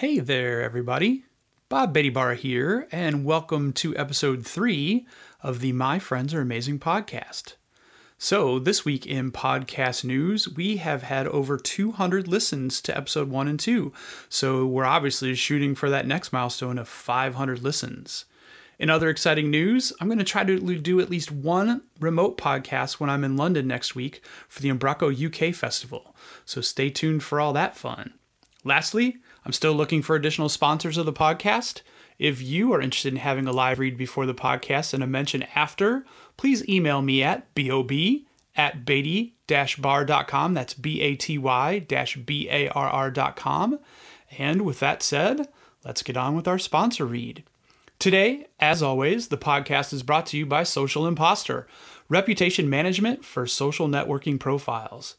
Hey there, everybody. Bob Baty-Barr here, and welcome to episode three of the My Friends Are Amazing podcast. So, this week in podcast news, we have had over 200 listens to episode one and two. So, we're obviously shooting for that next milestone of 500 listens. In other exciting news, I'm going to try to do at least one remote podcast when I'm in London next week for the Umbraco UK Festival. So, stay tuned for all that fun. Lastly, I'm still looking for additional sponsors of the podcast. If you are interested in having a live read before the podcast and a mention after, please email me at bob at baty-barr.com. That's B-A-T-Y B-A-R-R.com. And with that said, let's get on with our sponsor read. Today, as always, the podcast is brought to you by Social Imposter, reputation management for social networking profiles.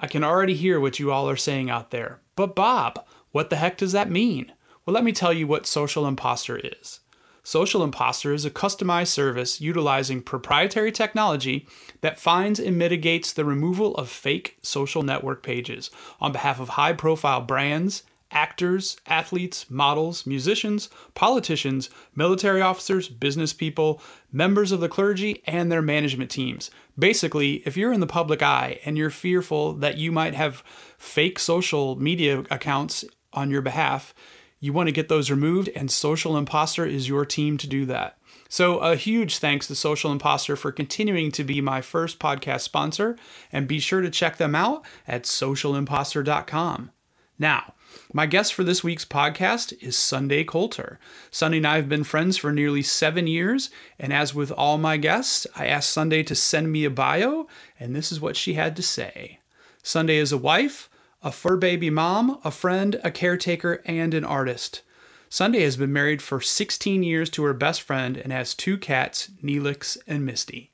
I can already hear what you all are saying out there. But Bob, what the heck does that mean? Well, let me tell you what Social Imposter is. Social Imposter is a customized service utilizing proprietary technology that finds and mitigates the removal of fake social network pages on behalf of high profile brands, actors, athletes, models, musicians, politicians, military officers, business people, members of the clergy, and their management teams. Basically, if you're in the public eye and you're fearful that you might have fake social media accounts on your behalf, you want to get those removed, and Social Imposter is your team to do that. So, a huge thanks to Social Imposter for continuing to be my first podcast sponsor, and be sure to check them out at socialimposter.com. Now, my guest for this week's podcast is Sunday Coulter. Sunday and I have been friends for nearly seven years, and as with all my guests, I asked Sunday to send me a bio, and this is what she had to say. Sunday is a wife, a fur baby mom, a friend, a caretaker, and an artist. Sunday has been married for 16 years to her best friend and has two cats, Neelix and Misty.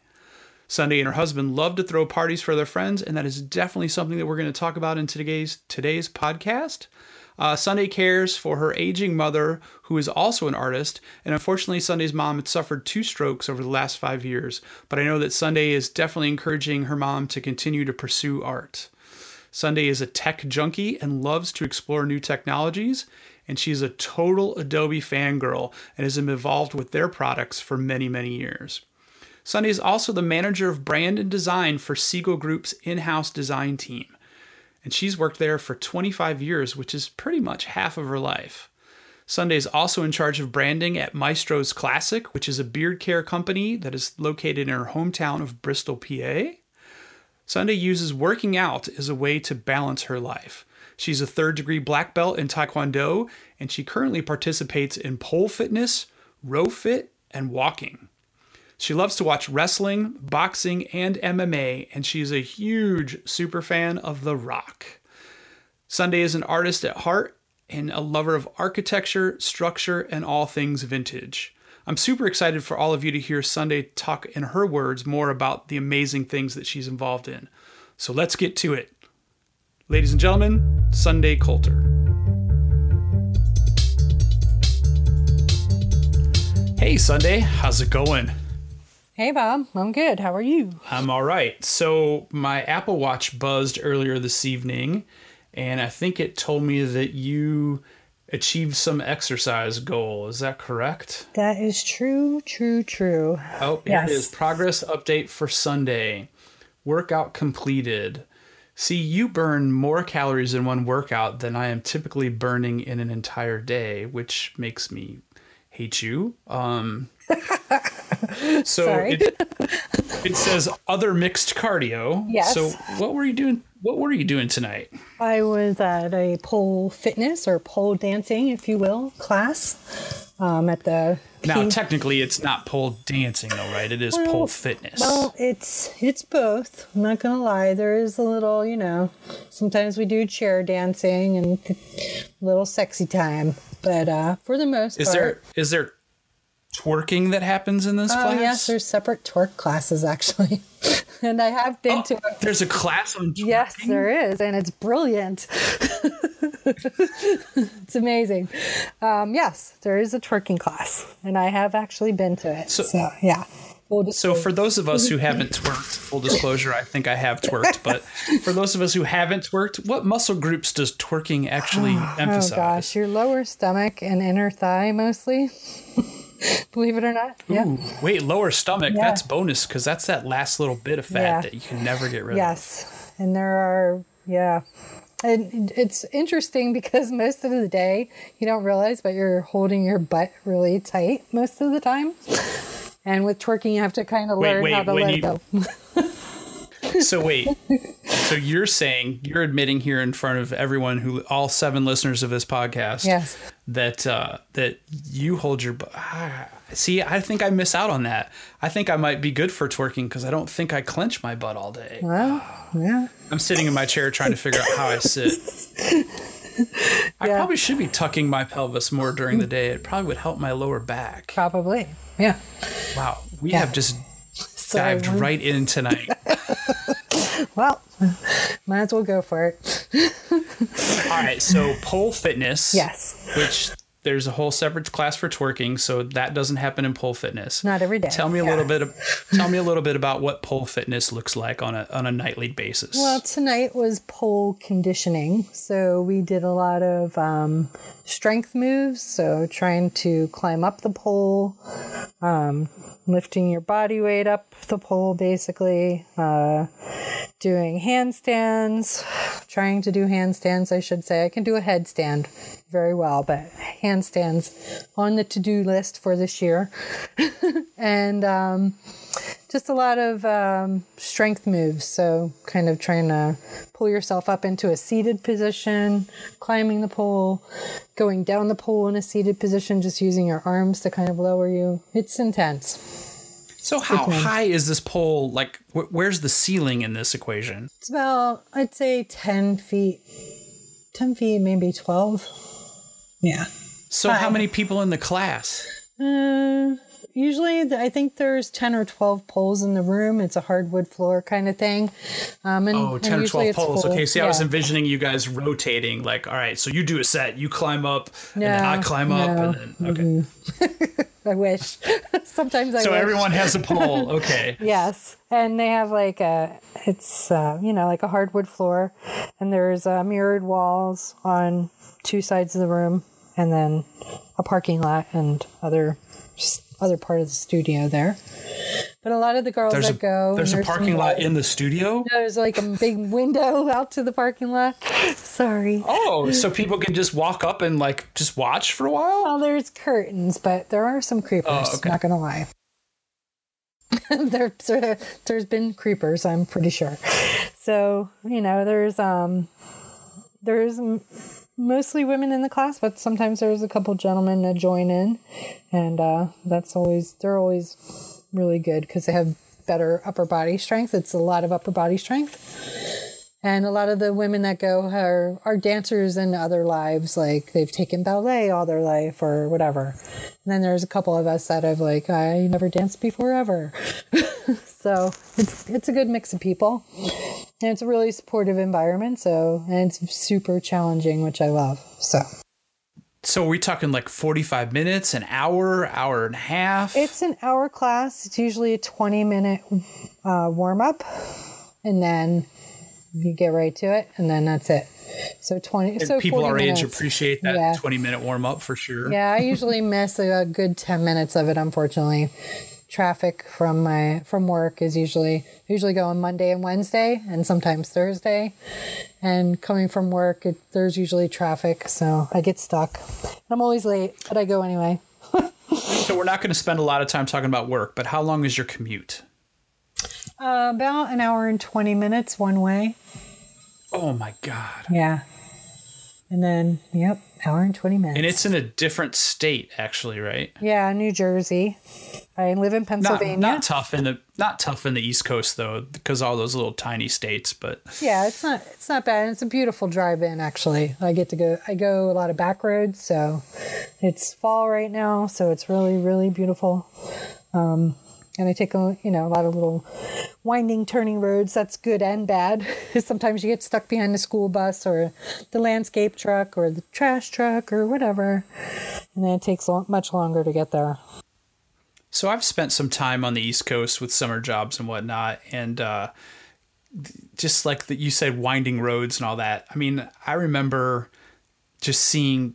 Sunday and her husband love to throw parties for their friends, and that is definitely something that we're going to talk about in today's today's podcast. Uh, Sunday cares for her aging mother, who is also an artist, and unfortunately, Sunday's mom had suffered two strokes over the last five years. But I know that Sunday is definitely encouraging her mom to continue to pursue art. Sunday is a tech junkie and loves to explore new technologies, and she's a total Adobe fangirl and has been involved with their products for many, many years. Sunday is also the manager of brand and design for Siegel Group's in house design team. And she's worked there for 25 years, which is pretty much half of her life. Sunday is also in charge of branding at Maestro's Classic, which is a beard care company that is located in her hometown of Bristol, PA. Sunday uses working out as a way to balance her life. She's a third degree black belt in Taekwondo, and she currently participates in pole fitness, row fit, and walking. She loves to watch wrestling, boxing, and MMA, and she's a huge super fan of The Rock. Sunday is an artist at heart and a lover of architecture, structure, and all things vintage. I'm super excited for all of you to hear Sunday talk in her words more about the amazing things that she's involved in. So let's get to it. Ladies and gentlemen, Sunday Coulter. Hey, Sunday, how's it going? Hey, Bob. I'm good. How are you? I'm all right. So, my Apple Watch buzzed earlier this evening, and I think it told me that you achieved some exercise goal. Is that correct? That is true, true, true. Oh, here yes. it is. Progress update for Sunday. Workout completed. See, you burn more calories in one workout than I am typically burning in an entire day, which makes me hate you. Um, so it, it says other mixed cardio. Yes. So what were you doing? What were you doing tonight? I was at a pole fitness or pole dancing, if you will, class um, at the. Now, technically, it's not pole dancing, though, right? It is well, pole fitness. Well, it's it's both. I'm not gonna lie. There is a little, you know. Sometimes we do chair dancing and a little sexy time, but uh, for the most is part, there is there twerking that happens in this oh, class? Yes, there's separate twerk classes actually. and I have been oh, to a, There's a class on twerking? Yes, there is, and it's brilliant. it's amazing. Um, yes, there is a twerking class, and I have actually been to it. So, so yeah. So for those of us who haven't twerked, full disclosure, I think I have twerked, but for those of us who haven't twerked, what muscle groups does twerking actually emphasize? Oh gosh, your lower stomach and inner thigh mostly. Believe it or not. Yeah. Wait, lower stomach, Yeah. that's bonus because that's that last little bit of fat Yeah. that you can never get rid of. Yes. And there are, yeah. And it's interesting because most of the day you don't realize, but you're holding your butt really tight most of the time. And with twerking, you have to kind of learn wait, how to let you- it go. So wait, so you're saying you're admitting here in front of everyone who all seven listeners of this podcast Yes. that uh, that you hold your ah, see I think I miss out on that. I think I might be good for twerking because I don't think I clench my butt all day. Well, yeah. I'm sitting in my chair trying to figure out how I sit. I Yeah. probably should be tucking my pelvis more during the day. It probably would help my lower back. Probably. Yeah. Wow, we Yeah. have just Dived right in tonight. well, might as well go for it. All right, so pole fitness. Yes. Which there's a whole separate class for twerking, so that doesn't happen in pole fitness. Not every day. Tell me a Yeah. little bit. Of, tell me a little bit about what pole fitness looks like on a on a nightly basis. Well, tonight was pole conditioning. So we did a lot of um, strength moves. So trying to climb up the pole, um, lifting your body weight up the pole, basically, uh, doing handstands, trying to do handstands, I should say. I can do a headstand very well, but handstands on the to do list for this year. and, um, just a lot of um, strength moves. So, kind of trying to pull yourself up into a seated position, climbing the pole, going down the pole in a seated position, just using your arms to kind of lower you. It's intense. so how high is this pole? Like, wh- where's the ceiling in this equation? It's about, I'd say, 10 feet, 10 feet, maybe 12. Yeah. So how many people in the class? Uh, usually, I think there's 10 or 12 poles in the room. It's a hardwood floor kind of thing. Um, and, Oh, and or 12 it's poles. full. Okay, see, I was envisioning you guys rotating. Like, all right, so you do a set, you climb up, and then I No, climb up, and then okay. I wish. Sometimes I So wish. everyone has a pole. Okay. Yes, and they have like a it's uh, you know like a hardwood floor, and there's uh, mirrored walls on two sides of the room, and then a parking lot and other other part of the studio there. But a lot of the girls There's a that go, there's a parking lot in the studio. No, There's like a big window out to the parking lot. Sorry. Oh, so people can just walk up and like just watch for a while? Well, there's curtains, but there are some creepers. Oh, okay. Not gonna lie. there, there, there's been creepers. I'm pretty sure. So you know, there's um, there's mostly women in the class, but sometimes there's a couple gentlemen that join in, and uh, that's always they're always really good because they have better upper body strength. It's a lot of upper body strength. And a lot of the women that go are, are dancers in other lives, like they've taken ballet all their life or whatever. And then there's a couple of us that have like, I never danced before ever. so it's it's a good mix of people. And it's a really supportive environment. So and it's super challenging, which I love. So So are we talking like 45 minutes, an hour, hour and a half? it's an hour class. It's usually a 20 minute uh, warm up. And then you get right to it. And then that's it. So 20, so People 40 our age appreciate that Yeah. 20 minute warm up for sure. Yeah, I usually miss a good 10 minutes of it, unfortunately. Traffic from my from work is usually I usually go on Monday and Wednesday and sometimes Thursday. And coming from work, it, there's usually traffic, so I get stuck. I'm always late, but I go anyway. So we're not going to spend a lot of time talking about work, but how long is your commute? Uh, about an hour and 20 minutes one way. Oh my God. Yeah. And then, yep, hour and 20 minutes. And it's in a different state, actually, right? yeah, New Jersey. I live in Not, Pennsylvania. not tough in the not tough in the East Coast though, because all those little tiny states. But Yeah, it's not it's not bad. It's a beautiful drive-in actually. I get to go I go a lot of back roads, so it's fall right now, so it's really really beautiful. Um and I take a you know a lot of little winding turning roads. That's good and bad. Sometimes you get stuck behind the school bus or the landscape truck or the trash truck or whatever, and then it takes much longer to get there. So I've spent some time on the East Coast with summer jobs and whatnot, and uh, just like that you said, winding roads and all that. I mean, I remember just seeing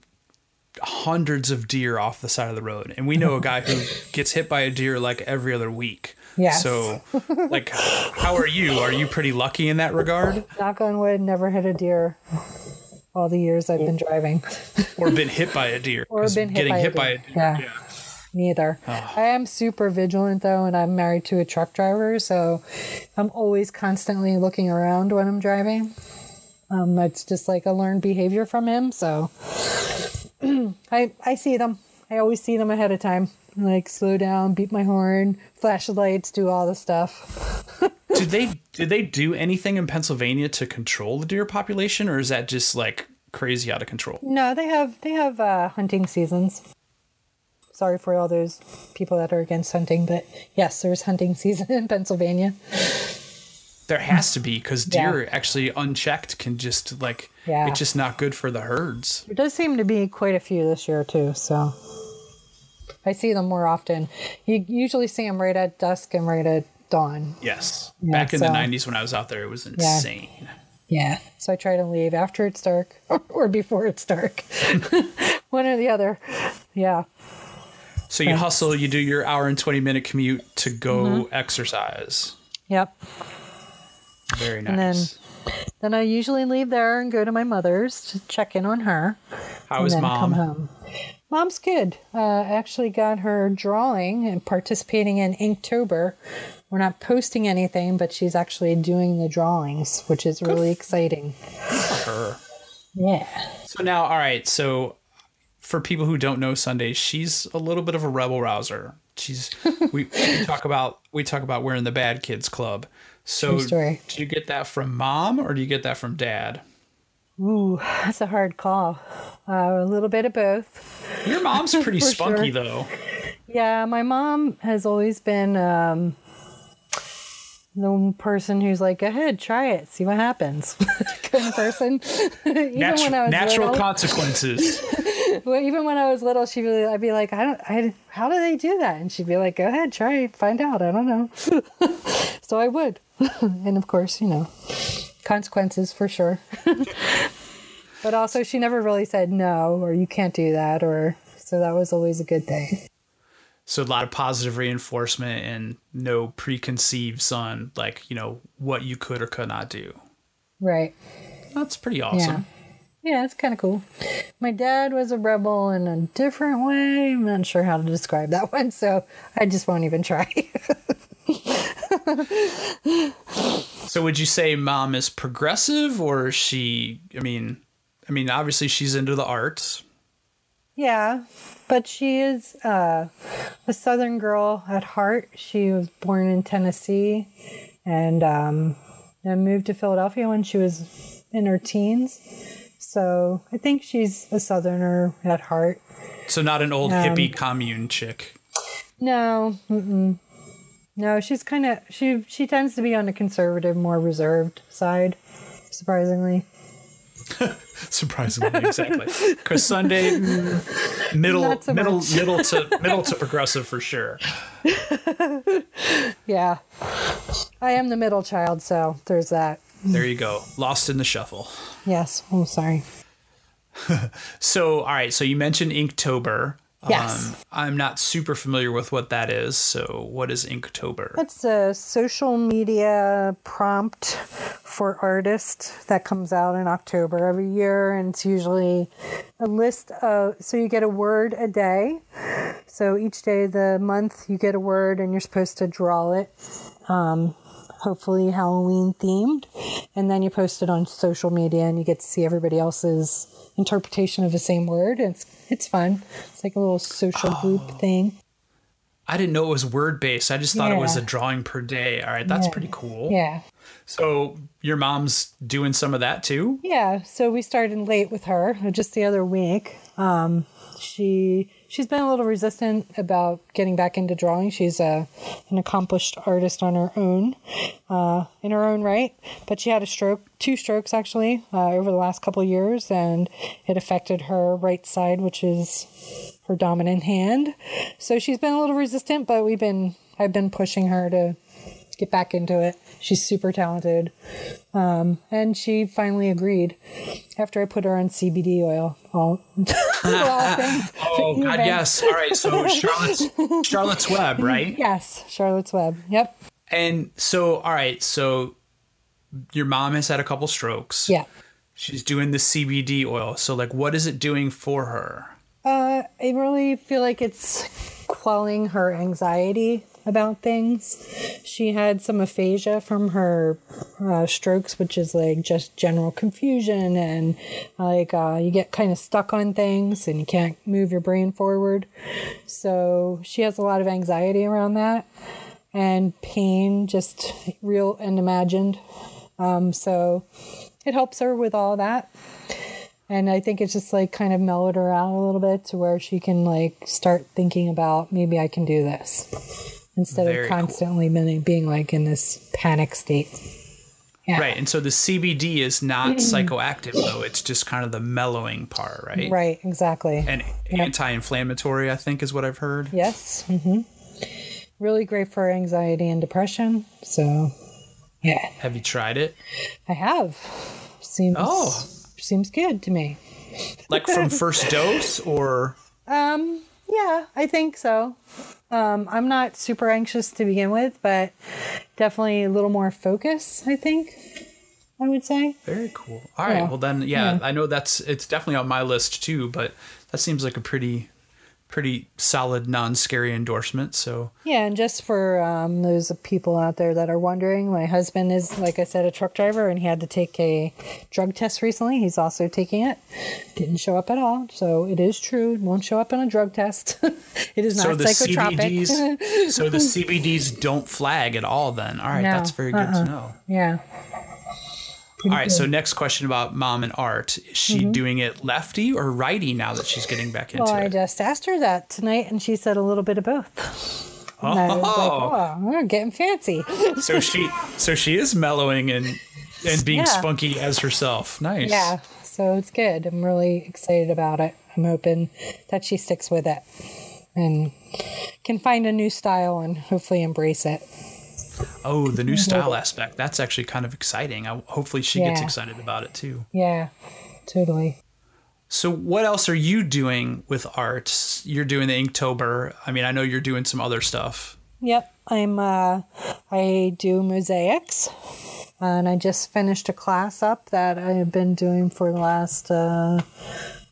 hundreds of deer off the side of the road, and we know a guy who gets hit by a deer like every other week. Yes. So, like, how are you? Are you pretty lucky in that regard, Knock on wood, never hit a deer all the years I've been driving. or been hit by a deer? Or been hit getting by a hit by a deer. deer. Yeah. Neither. I am super vigilant though, and I'm married to a truck driver, so I'm always constantly looking around when I'm driving. Um, that's just like a learned behavior from him. So I I see them. I always see them ahead of time. Like slow down, beat my horn, flash the lights, do all the stuff. Did they did they do anything in Pennsylvania to control the deer population, or is that just like crazy out of control? No, they have they have uh, hunting seasons. Sorry for all those people that are against hunting, but yes, there's hunting season in Pennsylvania. There has to be because Yeah. deer actually unchecked can just like Yeah. it's just not good for the herds. There does seem to be quite a few this year too, so I see them more often. You usually see them right at dusk and right at dawn. Yes, Yeah, back in so- the '90s when I was out there, it was insane. Yeah. So I try to leave after it's dark or before it's dark. One or the other. Yeah. So you hustle, you do your hour and twenty minute commute to go Mm-hmm. exercise. Yep. Very then- nice. Then I usually leave there and go to my mother's to check in on her. How and then mom? come home. Mom's good. Uh, I actually got her drawing and participating in Inktober. We're not posting anything, but she's actually doing the drawings, which is really exciting. For Her. Yeah. So now, all right. So for people who don't know Sunday, she's a little bit of a rebel rouser. She's we, we talk about we talk about we're in the bad kids club. So True story. do you get that from mom or do you get that from dad? Ooh, that's a hard call. Uh, a little bit of both. Your mom's pretty spunky sure. though. Yeah, my mom has always been um, the person who's like, "Go ahead, try it, see what happens." kind of person. even Natu- when I was natural little, consequences. well, even when I was little, she'd be, I'd be like, "I don't, I, how do they do that?" And she'd be like, "Go ahead, try find out." I don't know. so I would, and of course, you know, consequences for sure. but also, she never really said no or you can't do that or. So that was always a good thing. so a lot of positive reinforcement and no preconceived on like, you know, what you could or could not do. Right. That's pretty awesome. Yeah, it's kind of cool. My dad was a rebel in a different way. I'm not sure how to describe that one, so I just won't even try. So would you say mom is progressive or she I mean I mean obviously she's into the arts. yeah, but she is uh, a Southern girl at heart. She was born in Tennessee and um, then moved to Philadelphia when she was in her teens. So I think she's a Southerner at heart. So not an old Um, hippie commune chick. No, mm-mm. no, she's kind of she she tends to be on the conservative, more reserved side. Surprisingly, Surprisingly, exactly. Because Sunday, middle, so middle, much. middle to middle to progressive for sure. yeah, I am the middle child, so there's that. There you go. Lost in the shuffle. Yes, I'm sorry. So, all right. So you mentioned Inktober. Yes. Um, I'm not super familiar with what that is. So, what is Inktober? It's a social media prompt for artists that comes out in October every year, and it's usually a list of. So you get a word a day. So each day of the month, you get a word, and you're supposed to draw it. Um, hopefully Halloween themed, and then you post it on social media, and you get to see everybody else's interpretation of the same word. It's it's fun. It's like a little social group thing. I didn't know it was word based. I just thought it was a drawing per day. All right, that's Yeah. pretty cool. Yeah. So your mom's doing some of that too? Yeah, so we started late with her just the other week. Um, she she's been a little resistant about getting back into drawing. She's a an accomplished artist on her own, uh, in her own right. But she had a stroke, two strokes actually, uh, over the last couple of years, and it affected her right side, which is her dominant hand. So she's been a little resistant, but we've been I've been pushing her to get back into it. She's super talented. Um, and she finally agreed after I put her on CBD oil. All, all things. Oh, God, yes. All right. So Charlotte's, Charlotte's Web, right? Yes. Charlotte's Web. Yep. And so, all right. So your mom has had a couple strokes. Yeah. She's doing the CBD oil. So, like, what is it doing for her? Uh, I really feel like it's quelling her anxiety about things. She had some aphasia from her uh, strokes, which is like just general confusion and like uh, you get kind of stuck on things and you can't move your brain forward. So she has a lot of anxiety around that and pain, just real and imagined. Um, so it helps her with all that. And I think it's just like kind of mellowed her out a little bit to where she can like start thinking about maybe I can do this instead Very of constantly cool. being like in this panic state. Yeah. Right. And so the CBD is not psychoactive, though. It's just kind of the mellowing part, right? Right. Exactly. And yep. anti inflammatory, I think, is what I've heard. Yes. Mm-hmm. Really great for anxiety and depression. So, yeah. Have you tried it? I have. Seems, oh. seems good to me. like from first dose or? Um, yeah, I think so. Um, I'm not super anxious to begin with, but definitely a little more focus, I think. I would say. Very cool. All right. Yeah. Well, then, yeah, yeah, I know that's it's definitely on my list too, but that seems like a pretty pretty solid, non-scary endorsement. So yeah, and just for um, those people out there that are wondering, my husband is, like I said, a truck driver, and he had to take a drug test recently. He's also taking it. Didn't show up at all, so it is true. It won't show up in a drug test. it is not so the psychotropic. CBDs, so the CBDs don't flag at all. Then all right, no, that's very good uh-uh. to know. Yeah. All right. So next question about mom and art: Is she mm-hmm. doing it lefty or righty now that she's getting back into well, it? I just asked her that tonight, and she said a little bit of both. Oh, and I was like, oh, we're getting fancy. so she, so she is mellowing and and being yeah. spunky as herself. Nice. Yeah. So it's good. I'm really excited about it. I'm hoping that she sticks with it and can find a new style and hopefully embrace it. Oh, the new style aspect. That's actually kind of exciting. I, hopefully, she yeah. gets excited about it too. Yeah, totally. So, what else are you doing with art? You're doing the Inktober. I mean, I know you're doing some other stuff. Yep, I'm. Uh, I do mosaics, and I just finished a class up that I've been doing for the last uh,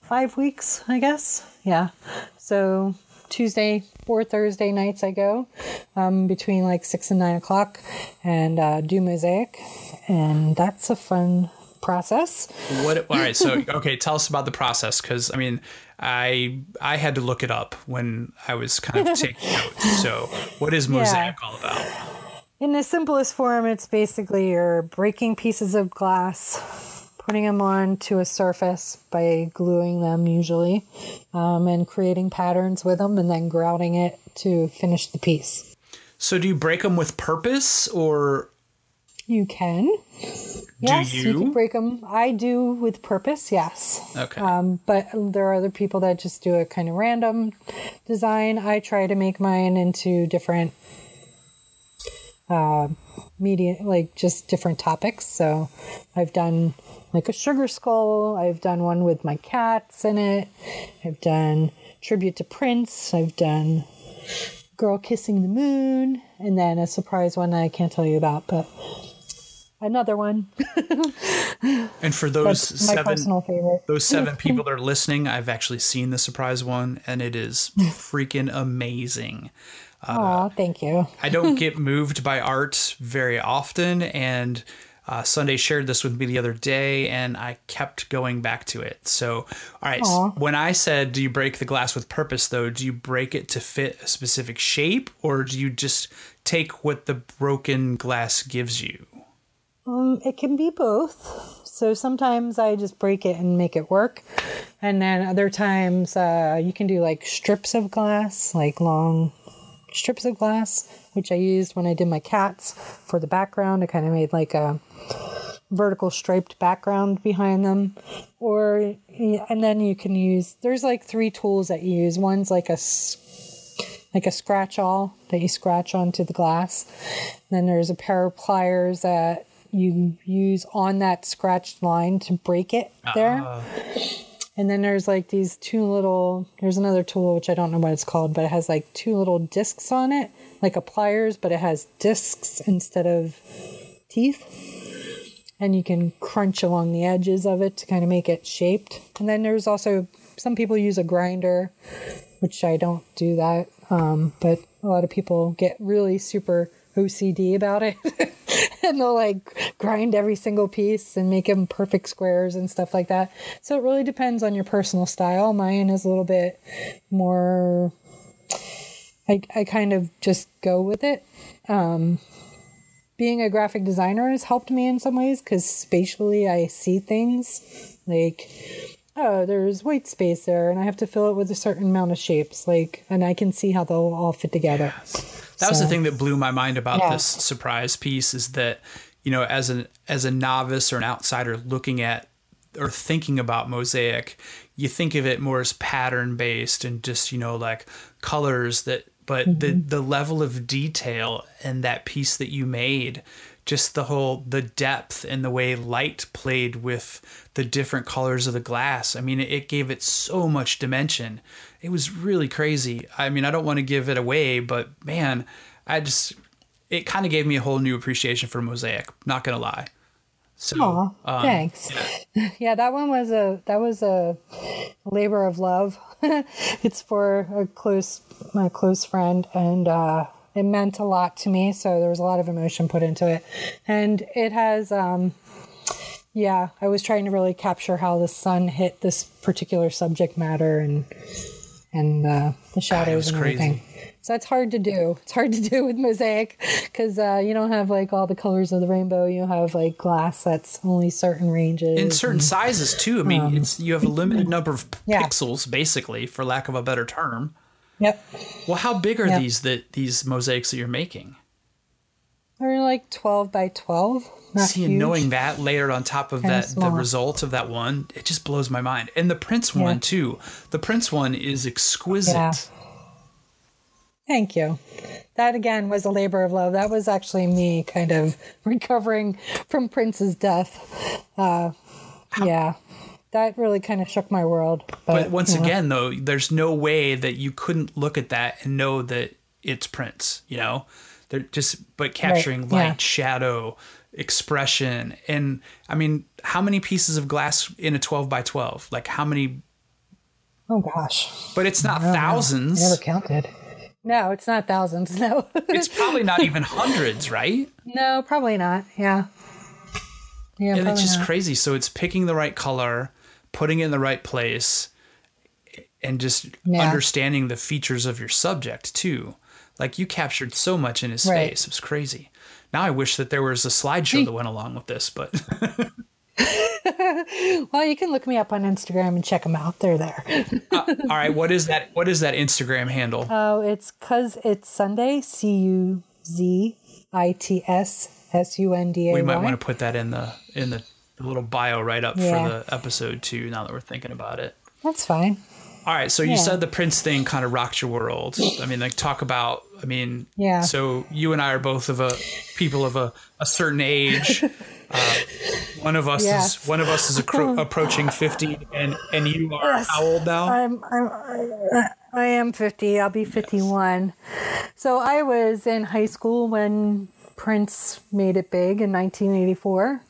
five weeks, I guess. Yeah. So Tuesday or Thursday nights I go um, between like six and nine o'clock and uh, do mosaic, and that's a fun process. What? All right. So okay, tell us about the process because I mean, I I had to look it up when I was kind of taking notes. So what is mosaic yeah. all about? In the simplest form, it's basically you're breaking pieces of glass putting them onto a surface by gluing them usually um, and creating patterns with them and then grouting it to finish the piece. So, do you break them with purpose or? You can. yes, you? you? can break them. I do with purpose, yes. Okay. Um, but there are other people that just do a kind of random design. I try to make mine into different uh, media, like just different topics. So I've done like a sugar skull. I've done one with my cats in it. I've done tribute to Prince. I've done girl kissing the moon, and then a surprise one I can't tell you about, but another one. and for those seven, those seven people that are listening, I've actually seen the surprise one, and it is freaking amazing. Uh, thank you. I don't get moved by art very often, and uh, Sunday shared this with me the other day, and I kept going back to it. So, all right, so when I said, "Do you break the glass with purpose?" Though, do you break it to fit a specific shape, or do you just take what the broken glass gives you? Um, it can be both. So sometimes I just break it and make it work. And then other times uh, you can do like strips of glass, like long strips of glass, which I used when I did my cats for the background. I kind of made like a vertical striped background behind them. Or, and then you can use, there's like three tools that you use. One's like a like a scratch all that you scratch onto the glass. Then there's a pair of pliers that you use on that scratched line to break it there. Uh. And then there's like these two little, there's another tool, which I don't know what it's called, but it has like two little discs on it, like a pliers, but it has discs instead of teeth. And you can crunch along the edges of it to kind of make it shaped. And then there's also, some people use a grinder, which I don't do that. Um, but a lot of people get really super OCD about it. and they'll like grind every single piece and make them perfect squares and stuff like that. So it really depends on your personal style. Mine is a little bit more, I, I kind of just go with it. Um, being a graphic designer has helped me in some ways because spatially I see things like oh, there's white space there, and I have to fill it with a certain amount of shapes, like, and I can see how they'll all fit together. Yes. That so, was the thing that blew my mind about yeah. this surprise piece is that, you know, as an as a novice or an outsider looking at or thinking about mosaic, you think of it more as pattern based and just you know like colors that but mm-hmm. the the level of detail in that piece that you made just the whole the depth and the way light played with the different colors of the glass. I mean it gave it so much dimension. It was really crazy. I mean i don't want to give it away but man i just it kind of gave me a whole new appreciation for mosaic not gonna lie. So Aww, um, thanks. yeah. yeah that one was a that was a labor of love. It's for a close my close friend and uh it meant a lot to me. So there was a lot of emotion put into it. And it has, um, yeah, I was trying to really capture how the sun hit this particular subject matter and and uh, the shadows and everything. Crazy. So that's hard to do. It's hard to do with mosaic because uh, you don't have like all the colors of the rainbow. You have like glass that's only certain ranges in certain and, sizes too. I mean, um, it's you have a limited number of yeah. pixels, basically, for lack of a better term. Yep. Well, how big are yep. these that these mosaics that you're making? They're like twelve by twelve. See, huge. knowing that layered on top of that, the result of that one, it just blows my mind. And the Prince yeah. one too. The Prince one is exquisite. Yeah. Thank you. That again was a labor of love. That was actually me kind of recovering from Prince's death. Uh, yeah that really kind of shook my world. But, but once again, know. though, there's no way that you couldn't look at that and know that it's Prince. You know, they're just but capturing right. light, yeah. shadow, expression, and I mean, how many pieces of glass in a 12 by 12? Like how many? Oh gosh! But it's not thousands. I never counted. No, it's not thousands. No, it's probably not even hundreds, right? No, probably not. Yeah. Yeah, and it's just not. crazy. So it's picking the right color, putting it in the right place and just yeah. understanding the features of your subject too. Like you captured so much in his right. face. It was crazy. Now I wish that there was a slideshow that went along with this, but well, you can look me up on Instagram and check them out. They're there. uh, all right, what is that? What is that Instagram handle? Oh, it's cuz it's Sunday. C U Z I T S S U N D A. We might want to put that in the in the the little bio right up yeah. for the episode too. Now that we're thinking about it, that's fine. All right, so you said the Prince thing kind of rocked your world. I mean, like talk about. I mean, yeah. So you and I are both of a people of a, a certain age. Uh, one of us yes. is one of us is approaching fifty, and and you are yes. how old now? I'm, I'm I, I am fifty. I'll be fifty-one. Yes. So I was in high school when Prince made it big in 1984.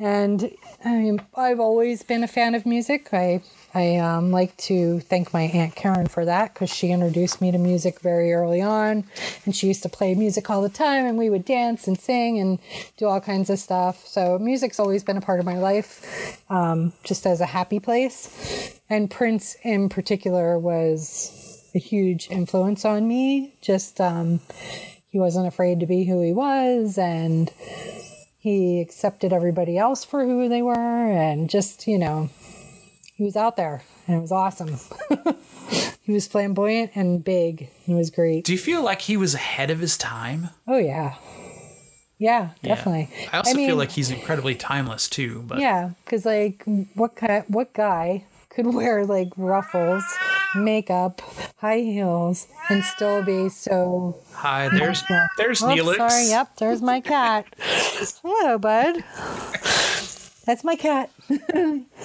And I've always been a fan of music. I I um, like to thank my aunt Karen for that because she introduced me to music very early on, and she used to play music all the time, and we would dance and sing and do all kinds of stuff. So music's always been a part of my life, um, just as a happy place. And Prince in particular was a huge influence on me. Just um, he wasn't afraid to be who he was, and he accepted everybody else for who they were and just, you know, he was out there and it was awesome. he was flamboyant and big. It was great. Do you feel like he was ahead of his time? Oh, yeah. Yeah, definitely. Yeah. I also I mean- feel like he's incredibly timeless too. But Yeah, because like, what ki- what guy could wear like ruffles, makeup, high heels, and still be so? hi, there's there's Oh, Neelix. sorry. Yep, there's my cat. Hello, bud. That's my cat.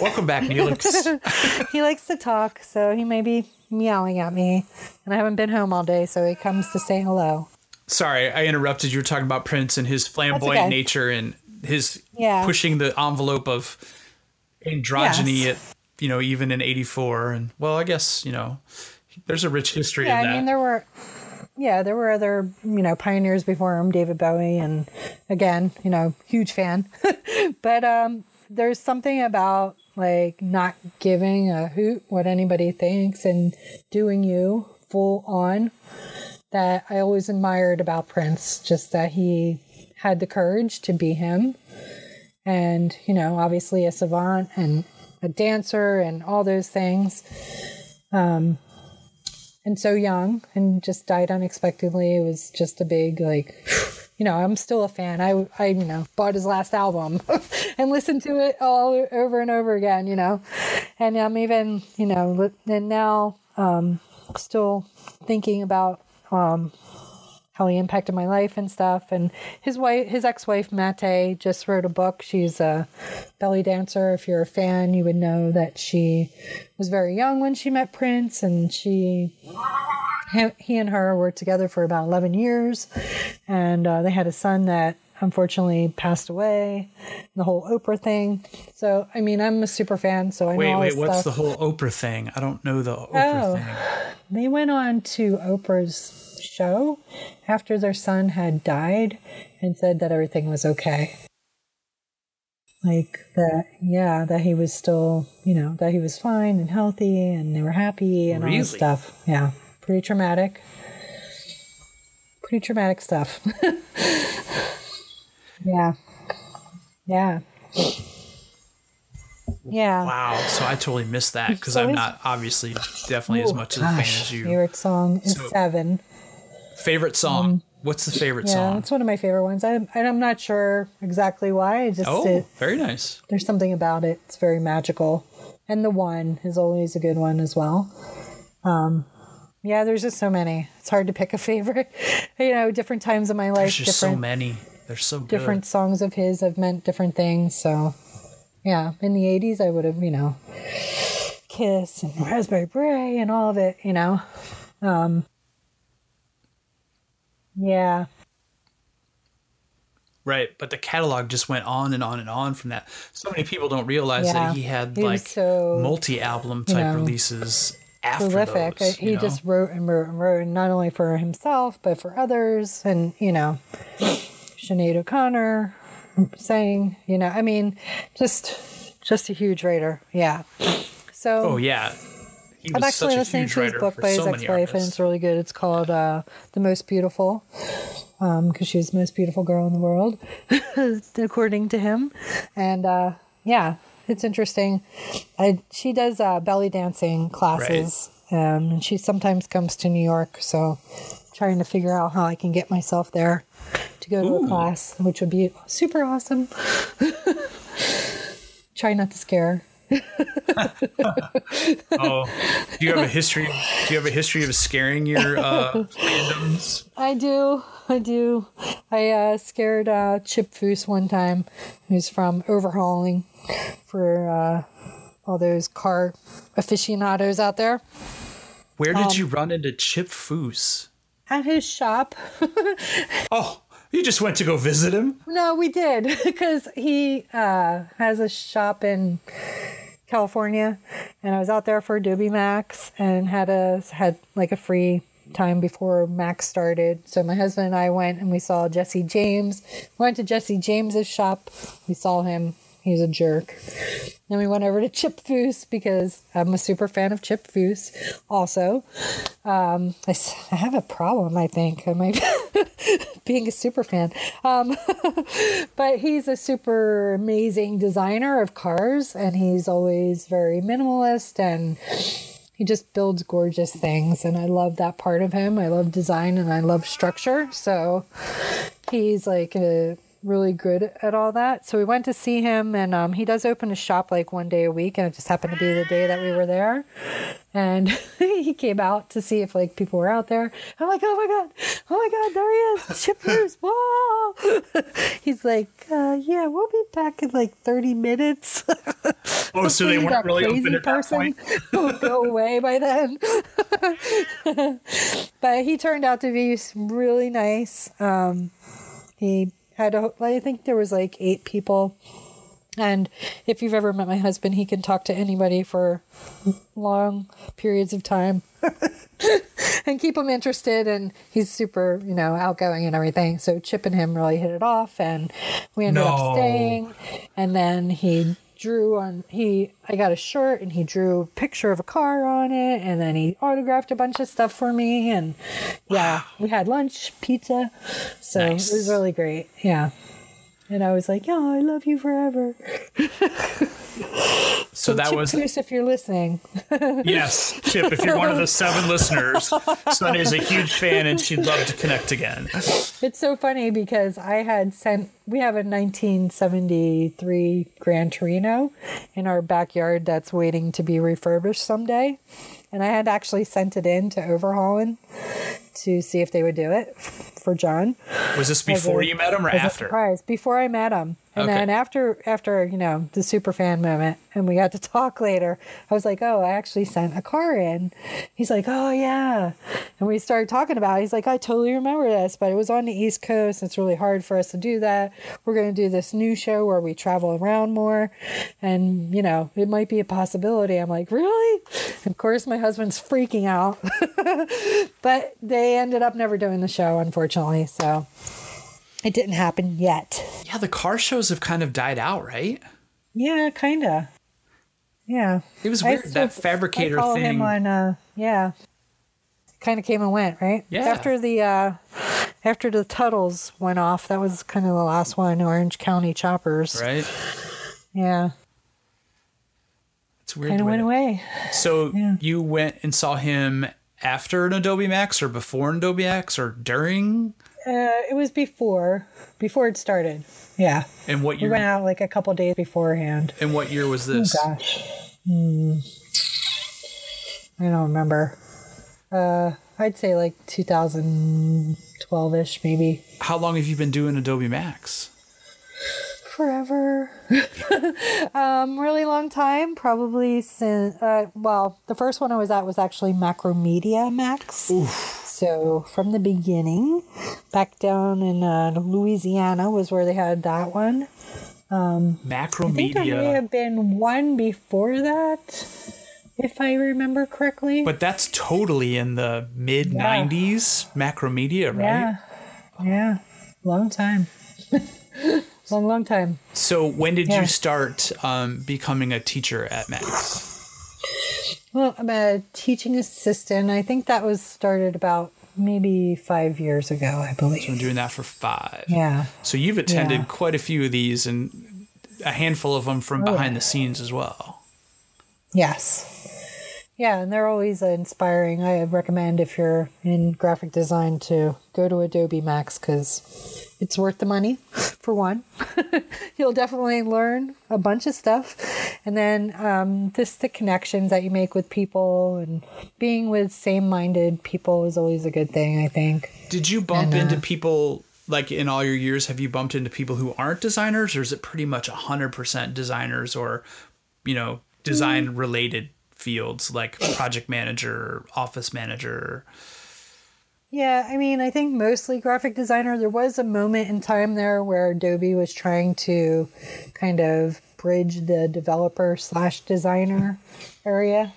Welcome back, Neelix. he likes to talk, so he may be meowing at me. And I haven't been home all day, so he comes to say hello. sorry, I interrupted. You were talking about Prince and his flamboyant okay. nature and his Yeah. pushing the envelope of androgyny Yes. at you know even in '84. And well, I guess you know there's a rich history Yeah, of that. I mean there were yeah, there were other, you know, pioneers before him, David Bowie and again, you know, huge fan. but um there's something about like not giving a hoot what anybody thinks and doing you full on that I always admired about Prince, just that he had the courage to be him and, you know, obviously a savant and a dancer and all those things and so young and just died unexpectedly. It was just a big like you know, I'm still a fan. I I you know, bought his last album and listened to it all over and over again, you know. And I'm even, you know, and now um still thinking about um how he impacted my life and stuff. And his wife, his ex-wife Mayte, just wrote a book. She's a belly dancer. If you're a fan, you would know that she was very young when she met Prince, and she, he, and her were together for about 11 years, and uh, they had a son that unfortunately passed away. The whole Oprah thing. So, I mean, I'm a super fan, so I know wait, all wait, what's stuff. the whole Oprah thing? I don't know the Oprah Oh. thing. They went on to Oprah's show after their son had died and said that everything was okay. Like that, yeah, that he was still, you know, that he was fine and healthy and they were happy and all this stuff. Yeah, pretty traumatic. Pretty traumatic stuff. yeah. Yeah. Yeah. Wow, so I totally missed that because So I'm not obviously definitely as Oh, much of a fan as you. Favorite song is So- Seven. Favorite song? What's the favorite Yeah, song? it's one of my favorite ones. I, and I'm not sure exactly why. I just Oh, it, very nice. there's something about it. It's very magical, and the one is always a good one as well. Um, yeah, there's just so many. It's hard to pick a favorite. you know, different times in my life, There's just so many. They're so good. different songs of his have meant different things. So, yeah, in the '80s, I would have, you know, Kiss and Raspberry Beret and all of it. You know, um, yeah. Right, but the catalog just went on and on and on from that. So many people don't realize Yeah. that he had He like so, multi-album type know, releases after prolific. those. he know? just wrote and wrote and wrote, not only for himself but for others. And you know, Sinead O'Connor saying, You know, I mean, just just a huge writer. Yeah. So Oh yeah, I'm actually listening to his book by his so many ex-wife, and it's really good. It's called uh, "The Most Beautiful," because she's the most beautiful girl in the world, according to him. And uh, yeah, it's interesting. I, she does uh, belly dancing classes, um, and she sometimes comes to New York. So, trying to figure out how I can get myself there to go to Ooh. a class, which would be super awesome. Try not to scare her. Oh, do you have a history? Do you have a history of scaring your uh, fandoms? I do. I do. I uh, scared uh, Chip Foose one time, who's from Overhaulin' for uh, all those car aficionados out there. Where Um, did you run into Chip Foose? At his shop. Oh, you just went to go visit him? no, we did because he uh, has a shop in California, and I was out there for Adobe Max and had a had like a free time before Max started. So my husband and I went and we saw Jesse James. We Went to Jesse James's shop. We saw him, He's a jerk. Then we went over to Chip Foose because I'm a super fan of Chip Foose. Also, um, I, I have a problem. I think I might being a super fan. Um, but he's a super amazing designer of cars, and he's always very minimalist and he just builds gorgeous things and i love that part of him i love design and i love structure so he's like a really good at all that so we went to see him and um, he does open a shop like one day a week and it just happened to be the day that we were there and he came out to see if like people were out there i'm like oh my god oh my god there he is chip Foose. whoa he's like uh, yeah we'll be back in like 30 minutes Oh, so they weren't really crazy open at that point. will go away by then. but he turned out to be really nice. Um, he had, a, I think there was like eight people. And if you've ever met my husband, he can talk to anybody for long periods of time and keep them interested. And he's super, you know, outgoing and everything. So Chip and him really hit it off, and we ended No. up staying. And then he drew on he I got a shirt and he drew a picture of a car on it and then he autographed a bunch of stuff for me and yeah, we had lunch, pizza. So Nice. it was really great. Yeah. And I was like, "Oh, I love you forever." So that Chip was Foose, if you're listening. yes, Chip. If you're one of the seven listeners, Sunny is a huge fan, and she'd love to connect again. It's so funny because I had sent, we have a 1973 Gran Torino in our backyard that's waiting to be refurbished someday. And I had actually sent it in to Overhaulin' to see if they would do it for John. Was this before a- you met him or after? surprise before I met him. And Okay. then after after you know the super fan moment, and we got to talk later, I was like, "Oh, I actually sent a car in." He's like, "Oh yeah," and we started talking about. it. He's like, "I totally remember this, but it was on the East Coast. It's really hard for us to do that. We're going to do this new show where we travel around more, and you know, it might be a possibility." I'm like, "Really?" And of course, my husband's freaking out, but they ended up never doing the show, unfortunately. So. It didn't happen yet. Yeah, the car shows have kind of died out, right? Yeah, kinda. Yeah. It was weird that fabricator I thing. him on uh yeah. Kind of came and went, right? Yeah. After the uh after the Tuttles went off, that was kind of the last one, Orange County Choppers. right? Yeah. It's weird. Kind of went away. So Yeah. you went and saw him after an Adobe Max or before an Adobe Max or during? Uh it was before before it started. Yeah. And what We went out like a couple days beforehand. And what year was this? Oh gosh. Hmm. I don't remember. Uh I'd say like 2012ish maybe. How long have you been doing Adobe Max? forever um really long time probably since uh well the first one i was at was actually macromedia max so from the beginning back down in uh, louisiana was where they had that one MacroMedia. i think there may have been one before that if i remember correctly But that's totally in the mid 90s. Macromedia, right? yeah yeah long time long long time So when did Yeah. you start um, becoming a teacher at Max? Well, I'm a teaching assistant. I think that was started about maybe five years ago, I Been believe. doing that for five. Yeah. So you've attended Yeah. quite a few of these and a handful of them from Oh, behind the scenes as well. Yes. Yeah, and they're always inspiring. I recommend if you're in graphic design to go to Adobe Max because it's worth the money, for one. You'll definitely learn a bunch of stuff. And then um, just the connections that you make with people and being with same minded people is always a good thing, I think. Did you bump And, uh, into people like in all your years? Have you bumped into people who aren't designers, or is it pretty much hundred percent designers, or you know, design related fields like project manager, office manager? Yeah, I mean, I think mostly graphic designer. There was a moment in time there where Adobe was trying to kind of bridge the developer slash designer area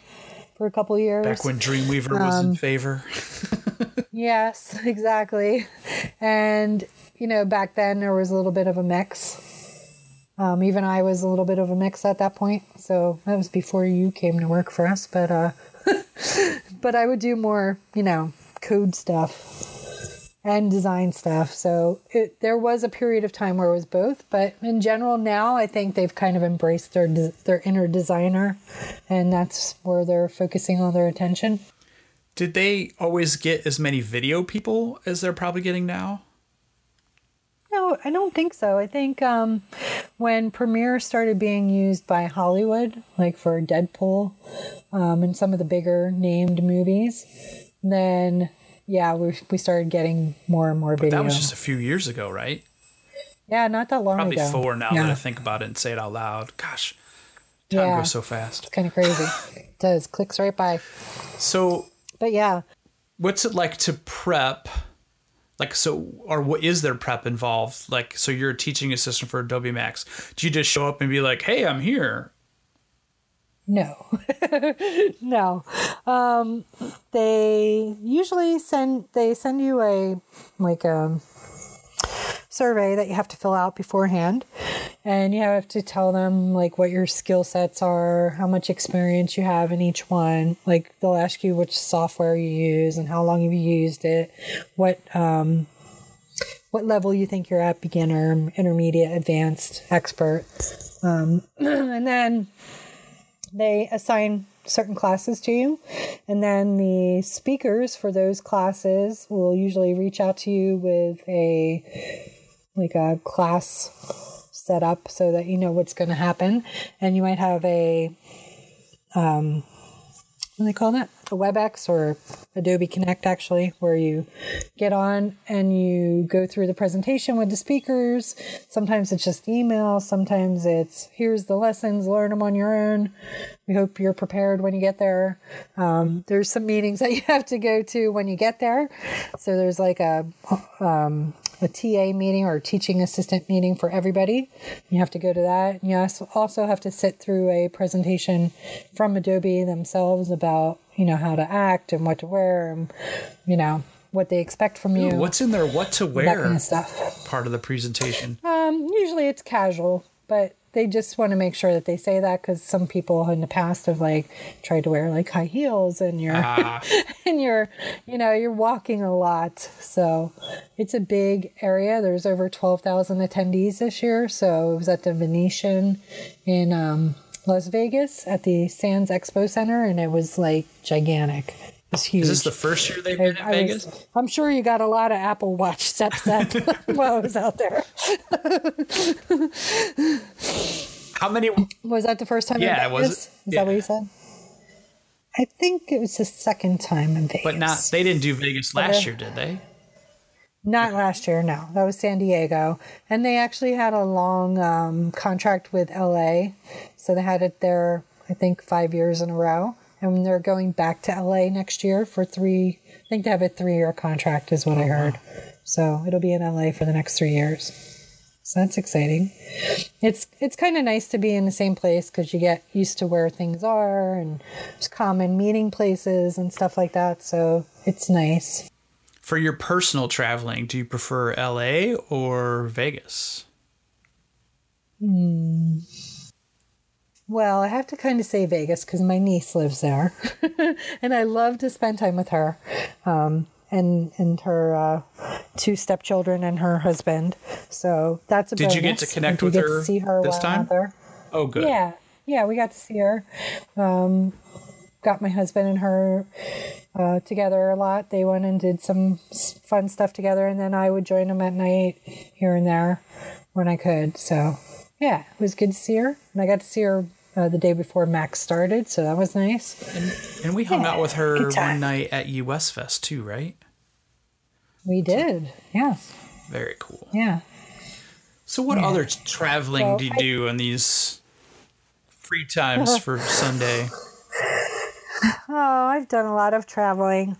for a couple years. Back when Dreamweaver was Um, in favor. Yes, exactly. And, you know, back then there was a little bit of a mix. Um, even I was a little bit of a mix at that point. So that was before you came to work for us. But uh, but I would do more, you know, code stuff and design stuff. So it, there was a period of time where it was both, but in general now I think they've kind of embraced their their inner designer and that's where they're focusing all their attention. Did they always get as many video people as they're probably getting now? No, I don't think so. I think um, when Premiere started being used by Hollywood, like for Deadpool um, and some of the bigger named movies, then yeah, we we started getting more and more But video. that was just a few years ago, right? yeah, not that long ago. Probably four now yeah. that I think about it and say it out loud. Gosh, time Yeah. goes so fast. It's kind of crazy. it does clicks right by. So, But yeah, what's it like to prep? Like, so, or what is there prep involved? Like, so you're a teaching assistant for Adobe Max. Do you just show up and be like, "Hey, I'm here"? No, no. Um, they usually send they send you a like a survey that you have to fill out beforehand, and you have to tell them like what your skill sets are, how much experience you have in each one. Like they'll ask you which software you use and how long have you've used it, what um, what level you think you're at, beginner, intermediate, advanced, expert, um, and then they assign certain classes to you and then the speakers for those classes will usually reach out to you with a like a class set up so that you know what's going to happen. And you might have a um what do they call that a webex or adobe connect actually where you get on and you go through the presentation with the speakers. Sometimes it's just email. Sometimes it's here's the lessons. Learn them on your own. We hope you're prepared when you get there. Um, there's some meetings that you have to go to when you get there. So there's like a um, a TA meeting or teaching assistant meeting for everybody. You have to go to that. And You also- also have to sit through a presentation from Adobe themselves about, you know, how to act and what to wear and, you know, what they expect from you. What's in there? What to wear that kind of stuff. Part of the presentation. Um, usually it's casual, but they just want to make sure that they say that because some people in the past have like tried to wear like high heels and you're Ah, and you're you know you're walking a lot so it's a big area there's over 12,000 attendees this year so it was at the Venetian in um, Las Vegas at the Sands Expo Center and it was like gigantic it was huge is this the first year they've been I in was- Vegas? I'm sure you got a lot of Apple Watch steps set while I was out there. How many? Was that the first time? Yeah, in it was- Vegas? Is yeah. that what you said? I think it was the second time in Vegas. But not. They didn't do Vegas uh, last year, did they? Not last year, no. That was San Diego. And they actually had a long um, contract with LA. So they had it there, I think, five years in a row. And they're going back to LA next year for three, I think they have a three year contract, is what I heard. So it'll be in LA for the next three years. So that's exciting. It's it's kind of nice to be in the same place because you get used to where things are and common meeting places and stuff like that. So it's nice. For your personal traveling, do you prefer LA or Vegas? Well, I have to kind of say Vegas because my niece lives there, and I love to spend time with her, um, and and her uh, two stepchildren and her husband. So that's a. Did you get to connect with her see her this time? out there. Oh, good. Yeah, yeah, we got to see her. Um, got my husband and her uh, together a lot. They went and did some fun stuff together, and then I would join them at night here and there when I could. So yeah, it was good to see her, and I got to see her. Uh, the day before Max started, so that was nice. And we hung out with her one night at US Fest too, right? We did, yeah, Very cool. yeah. So, what other traveling Well, do you I- do on these free times for Sunday? Oh, I've done a lot of traveling.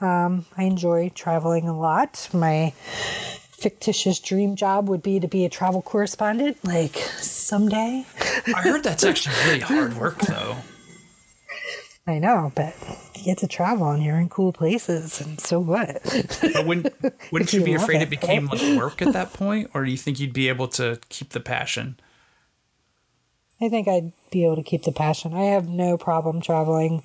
Um, I enjoy traveling a lot. My fictitious dream job would be to be a travel correspondent, like someday. I heard that's actually really hard work, though. I know, but you get to travel and you're in cool places, and so what? But wouldn't, wouldn't you you be afraid it, it became like work at that point, or do you think you'd be able to keep the passion? I think I'd be able to keep the passion. I have no problem traveling.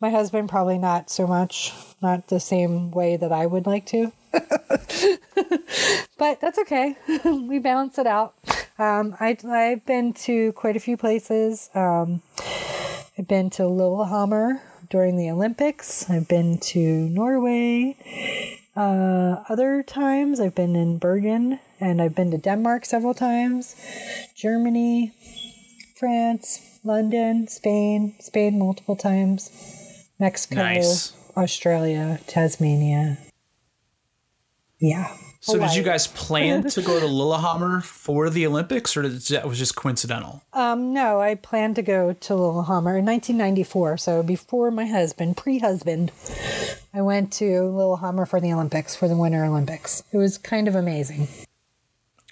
My husband probably not so much, not the same way that I would like to. but that's okay. we balance it out. Um, I, I've been to quite a few places. Um, I've been to Lillehammer during the Olympics. I've been to Norway. Uh, other times I've been in Bergen and I've been to Denmark several times, Germany, France, London, Spain, Spain multiple times, Mexico, Nice. Australia, Tasmania. Yeah. So did you guys plan to go to Lillehammer for the Olympics, or did, that was just coincidental? Um, no, I planned to go to Lillehammer in 1994. So before my husband, pre-husband, I went to Lillehammer for the Olympics, for the Winter Olympics. It was kind of amazing.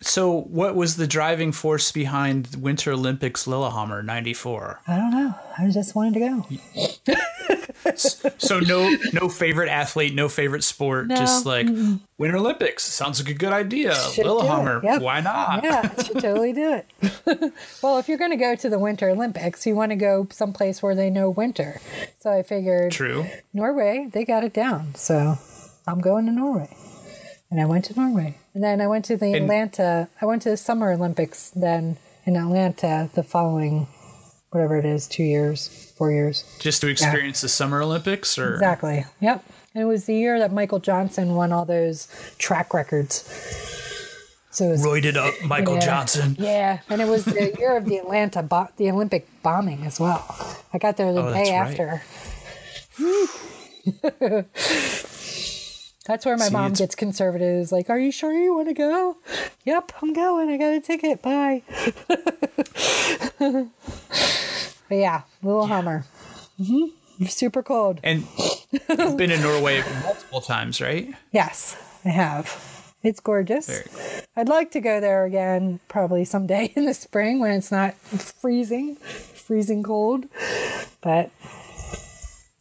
So, what was the driving force behind Winter Olympics Lillehammer '94? I don't know. I just wanted to go. so no, no favorite athlete, no favorite sport, No, just like Winter Olympics sounds like a good idea. Should. Lillehammer, Yep. why not? Yeah, should totally do it. well, if you're going to go to the Winter Olympics, you want to go someplace where they know winter. So I figured True. Norway, they got it down. So I'm going to Norway. And I went to Norway. And then I went to the And- Atlanta, I went to the Summer Olympics then in Atlanta the following, whatever it is, two years, four years. Just to experience the Summer Olympics, or Exactly. Yep. And it was the year that Michael Johnson won all those track records. So it was roided up Michael Yeah. Johnson. Yeah, and it was the year of the Atlanta, bo- the Olympic bombing as well. I got there the Oh, day right. that's where my See, mom it's- gets conservative. Is like, "Are you sure you want to go?" Yep, I'm going. I got a ticket. Bye. but yeah, Lillehammer. hmm Super cold. And you've been in Norway multiple times, right? Yes, I have. It's gorgeous. I'd like to go there again, probably someday in the spring when it's not freezing, freezing cold. But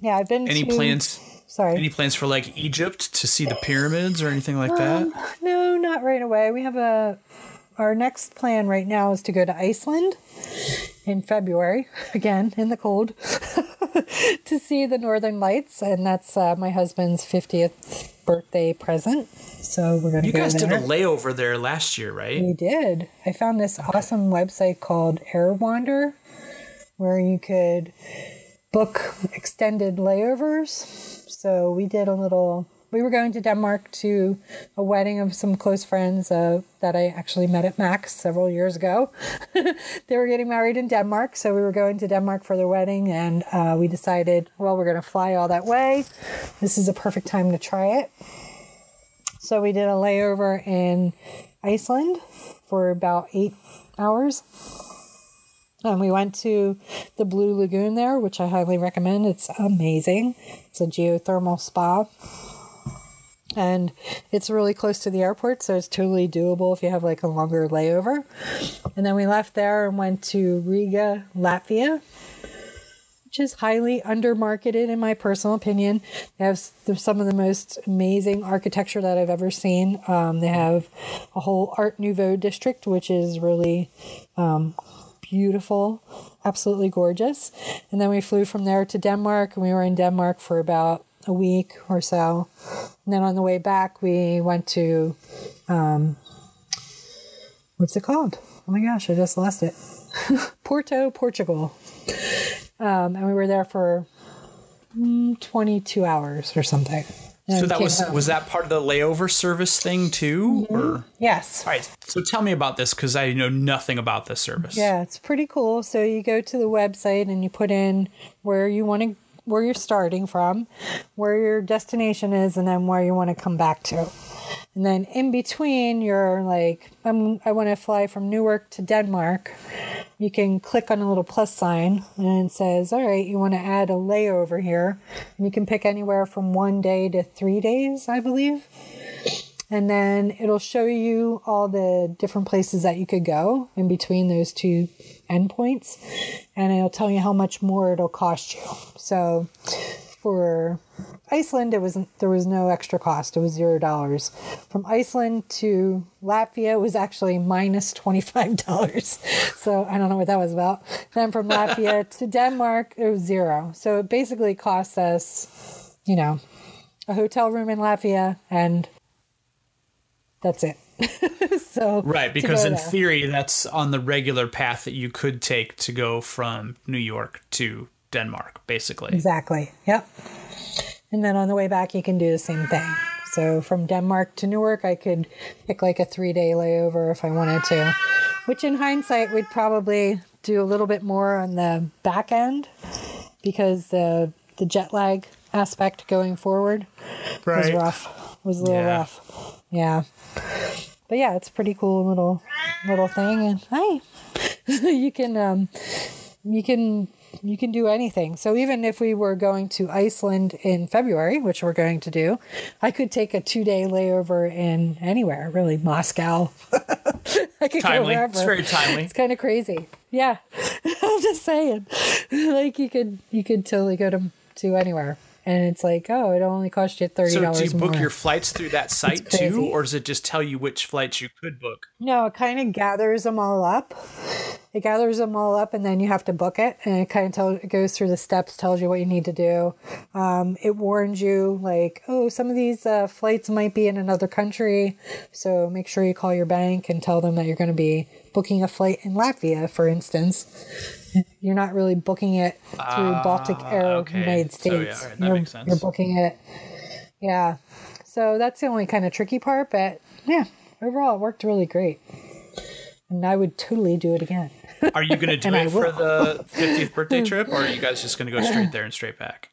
yeah, I've been. Any to, plans? Sorry. Any plans for like Egypt to see the pyramids or anything like that? No, not right away. We have a. Our next plan right now is to go to Iceland in February, again in the cold, to see the Northern Lights, and that's uh, my husband's fiftieth birthday present. So we're gonna You go guys there. did a layover there last year, right? We did. I found this awesome website called Airwander where you could book extended layovers. So we did a little. We were going to Denmark to a wedding of some close friends uh, that I actually met at Max several years ago. they were getting married in Denmark, so we were going to Denmark for their wedding, and uh, we decided, well, we're going to fly all that way. This is a perfect time to try it. So we did a layover in Iceland for about eight hours. And we went to the Blue Lagoon there, which I highly recommend. It's amazing. It's a geothermal spa. And it's really close to the airport, so it's totally doable if you have like a longer layover. And then we left there and went to Riga, Latvia, which is highly undermarketed in my personal opinion. They have some of the most amazing architecture that I've ever seen. Um, they have a whole Art Nouveau district, which is really um, beautiful, absolutely gorgeous. And then we flew from there to Denmark, and we were in Denmark for about a week or so. And then on the way back, we went to um, what's it called? Oh my gosh, I just lost it. Porto, Portugal. Um, and we were there for mm, 22 hours or something. So that was home. was that part of the layover service thing too, mm-hmm. or? yes. All right. So tell me about this because I know nothing about this service. Yeah, it's pretty cool. So you go to the website and you put in where you want to, where you're starting from, where your destination is, and then where you want to come back to. And then in between, you're like, I'm, I want to fly from Newark to Denmark. You can click on a little plus sign and it says, all right, you want to add a layover here. And you can pick anywhere from one day to three days, I believe and then it'll show you all the different places that you could go in between those two endpoints and it'll tell you how much more it'll cost you so for Iceland, it was there was no extra cost. It was zero dollars. From Iceland to Latvia was actually minus twenty five dollars. So I don't know what that was about. Then from Latvia to Denmark, it was zero. So it basically cost us, you know, a hotel room in Latvia, and that's it. so right, because in there. theory, that's on the regular path that you could take to go from New York to Denmark, basically. Exactly. Yep. And then on the way back, you can do the same thing. So from Denmark to Newark, I could pick like a three day layover if I wanted to, which in hindsight, we'd probably do a little bit more on the back end because the the jet lag aspect going forward right. was rough. Was a little yeah. rough. Yeah. But yeah, it's a pretty cool little little thing and hey, you can um you can you can do anything. So even if we were going to Iceland in February, which we're going to do, I could take a two day layover in anywhere, really Moscow. I could timely. go wherever. It's very timely. It's kind of crazy. Yeah, I'm just saying. like you could you could totally go to to anywhere and it's like, oh, it only cost you thirty dollars. So do you book your flights through that site too, or does it just tell you which flights you could book? No, it kind of gathers them all up. It gathers them all up, and then you have to book it, and it kind of tell, it goes through the steps, tells you what you need to do. Um, it warns you like, oh, some of these uh, flights might be in another country, so make sure you call your bank and tell them that you're going to be booking a flight in Latvia, for instance you're not really booking it through uh, Baltic Air okay. United States. So, yeah, right, that you're, makes sense. You're booking it. Yeah. So that's the only kind of tricky part, but yeah, overall it worked really great. And I would totally do it again. Are you going to do it for the 50th birthday trip, or are you guys just going to go straight there and straight back?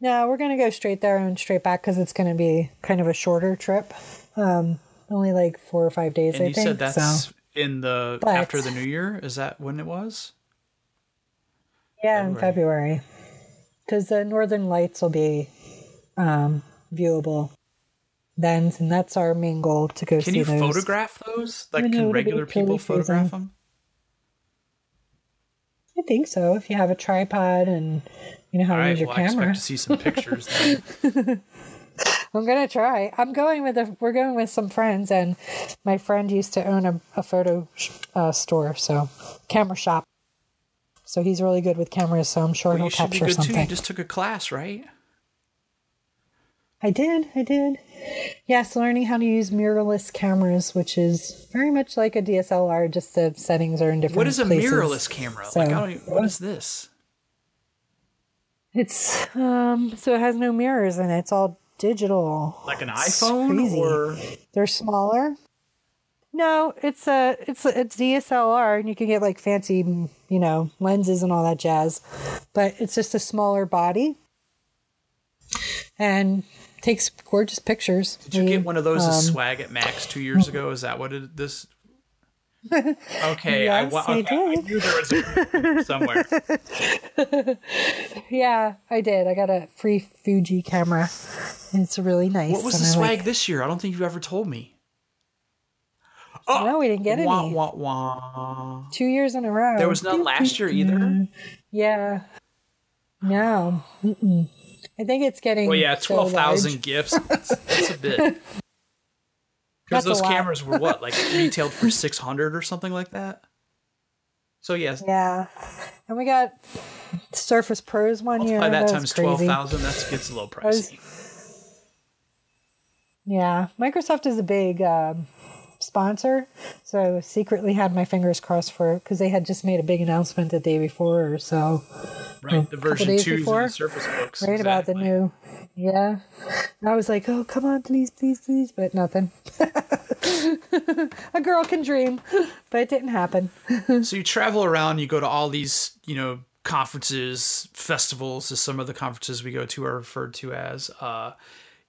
No, we're going to go straight there and straight back because it's going to be kind of a shorter trip. Um, only like four or five days, and I you think. said that's so in the but, after the new year. Is that when it was? Yeah, February. in February, because the Northern Lights will be um, viewable then, and that's our main goal to go see. can see you those. photograph those? Like, can regular people photograph them? I think so. If you have a tripod and you know how to right, use your well, camera. I expect to see some pictures. I'm gonna try. I'm going with a. We're going with some friends, and my friend used to own a, a photo uh, store, so camera shop. So he's really good with cameras. So I'm sure well, he'll capture something. Too. You just took a class, right? I did. I did. Yes, learning how to use mirrorless cameras, which is very much like a DSLR, just the settings are in different. What is a places. mirrorless camera? So, like, I don't. What is this? It's um. So it has no mirrors in it. It's all digital. Like an iPhone or they're smaller. No, it's a it's a, it's DSLR and you can get like fancy, you know, lenses and all that jazz. But it's just a smaller body. And takes gorgeous pictures. Did you get one of those um, as swag at Max 2 years ago? Is that what it, this Okay, yes, I, okay, I, I knew there was a somewhere. yeah, I did. I got a free Fuji camera. It's really nice. What was the swag like... this year? I don't think you ever told me. Oh, no, we didn't get wah, any. Wah, wah. Two years in a row. There was none last year either. Yeah. No. Mm-mm. I think it's getting. Well, yeah, twelve thousand so gifts. That's, that's a bit. Because those cameras were what, like retailed for six hundred or something like that. So yes. Yeah, and we got Surface Pros one year. By that, that times twelve thousand, that gets a little pricey. Was, yeah, Microsoft is a big um, sponsor, so I secretly had my fingers crossed for it because they had just made a big announcement the day before or so. Right, the version two Surface Books. Right exactly. about the new yeah. I was like, oh, come on, please, please, please. But nothing. a girl can dream, but it didn't happen. so you travel around, you go to all these, you know, conferences, festivals, as some of the conferences we go to are referred to as. Uh,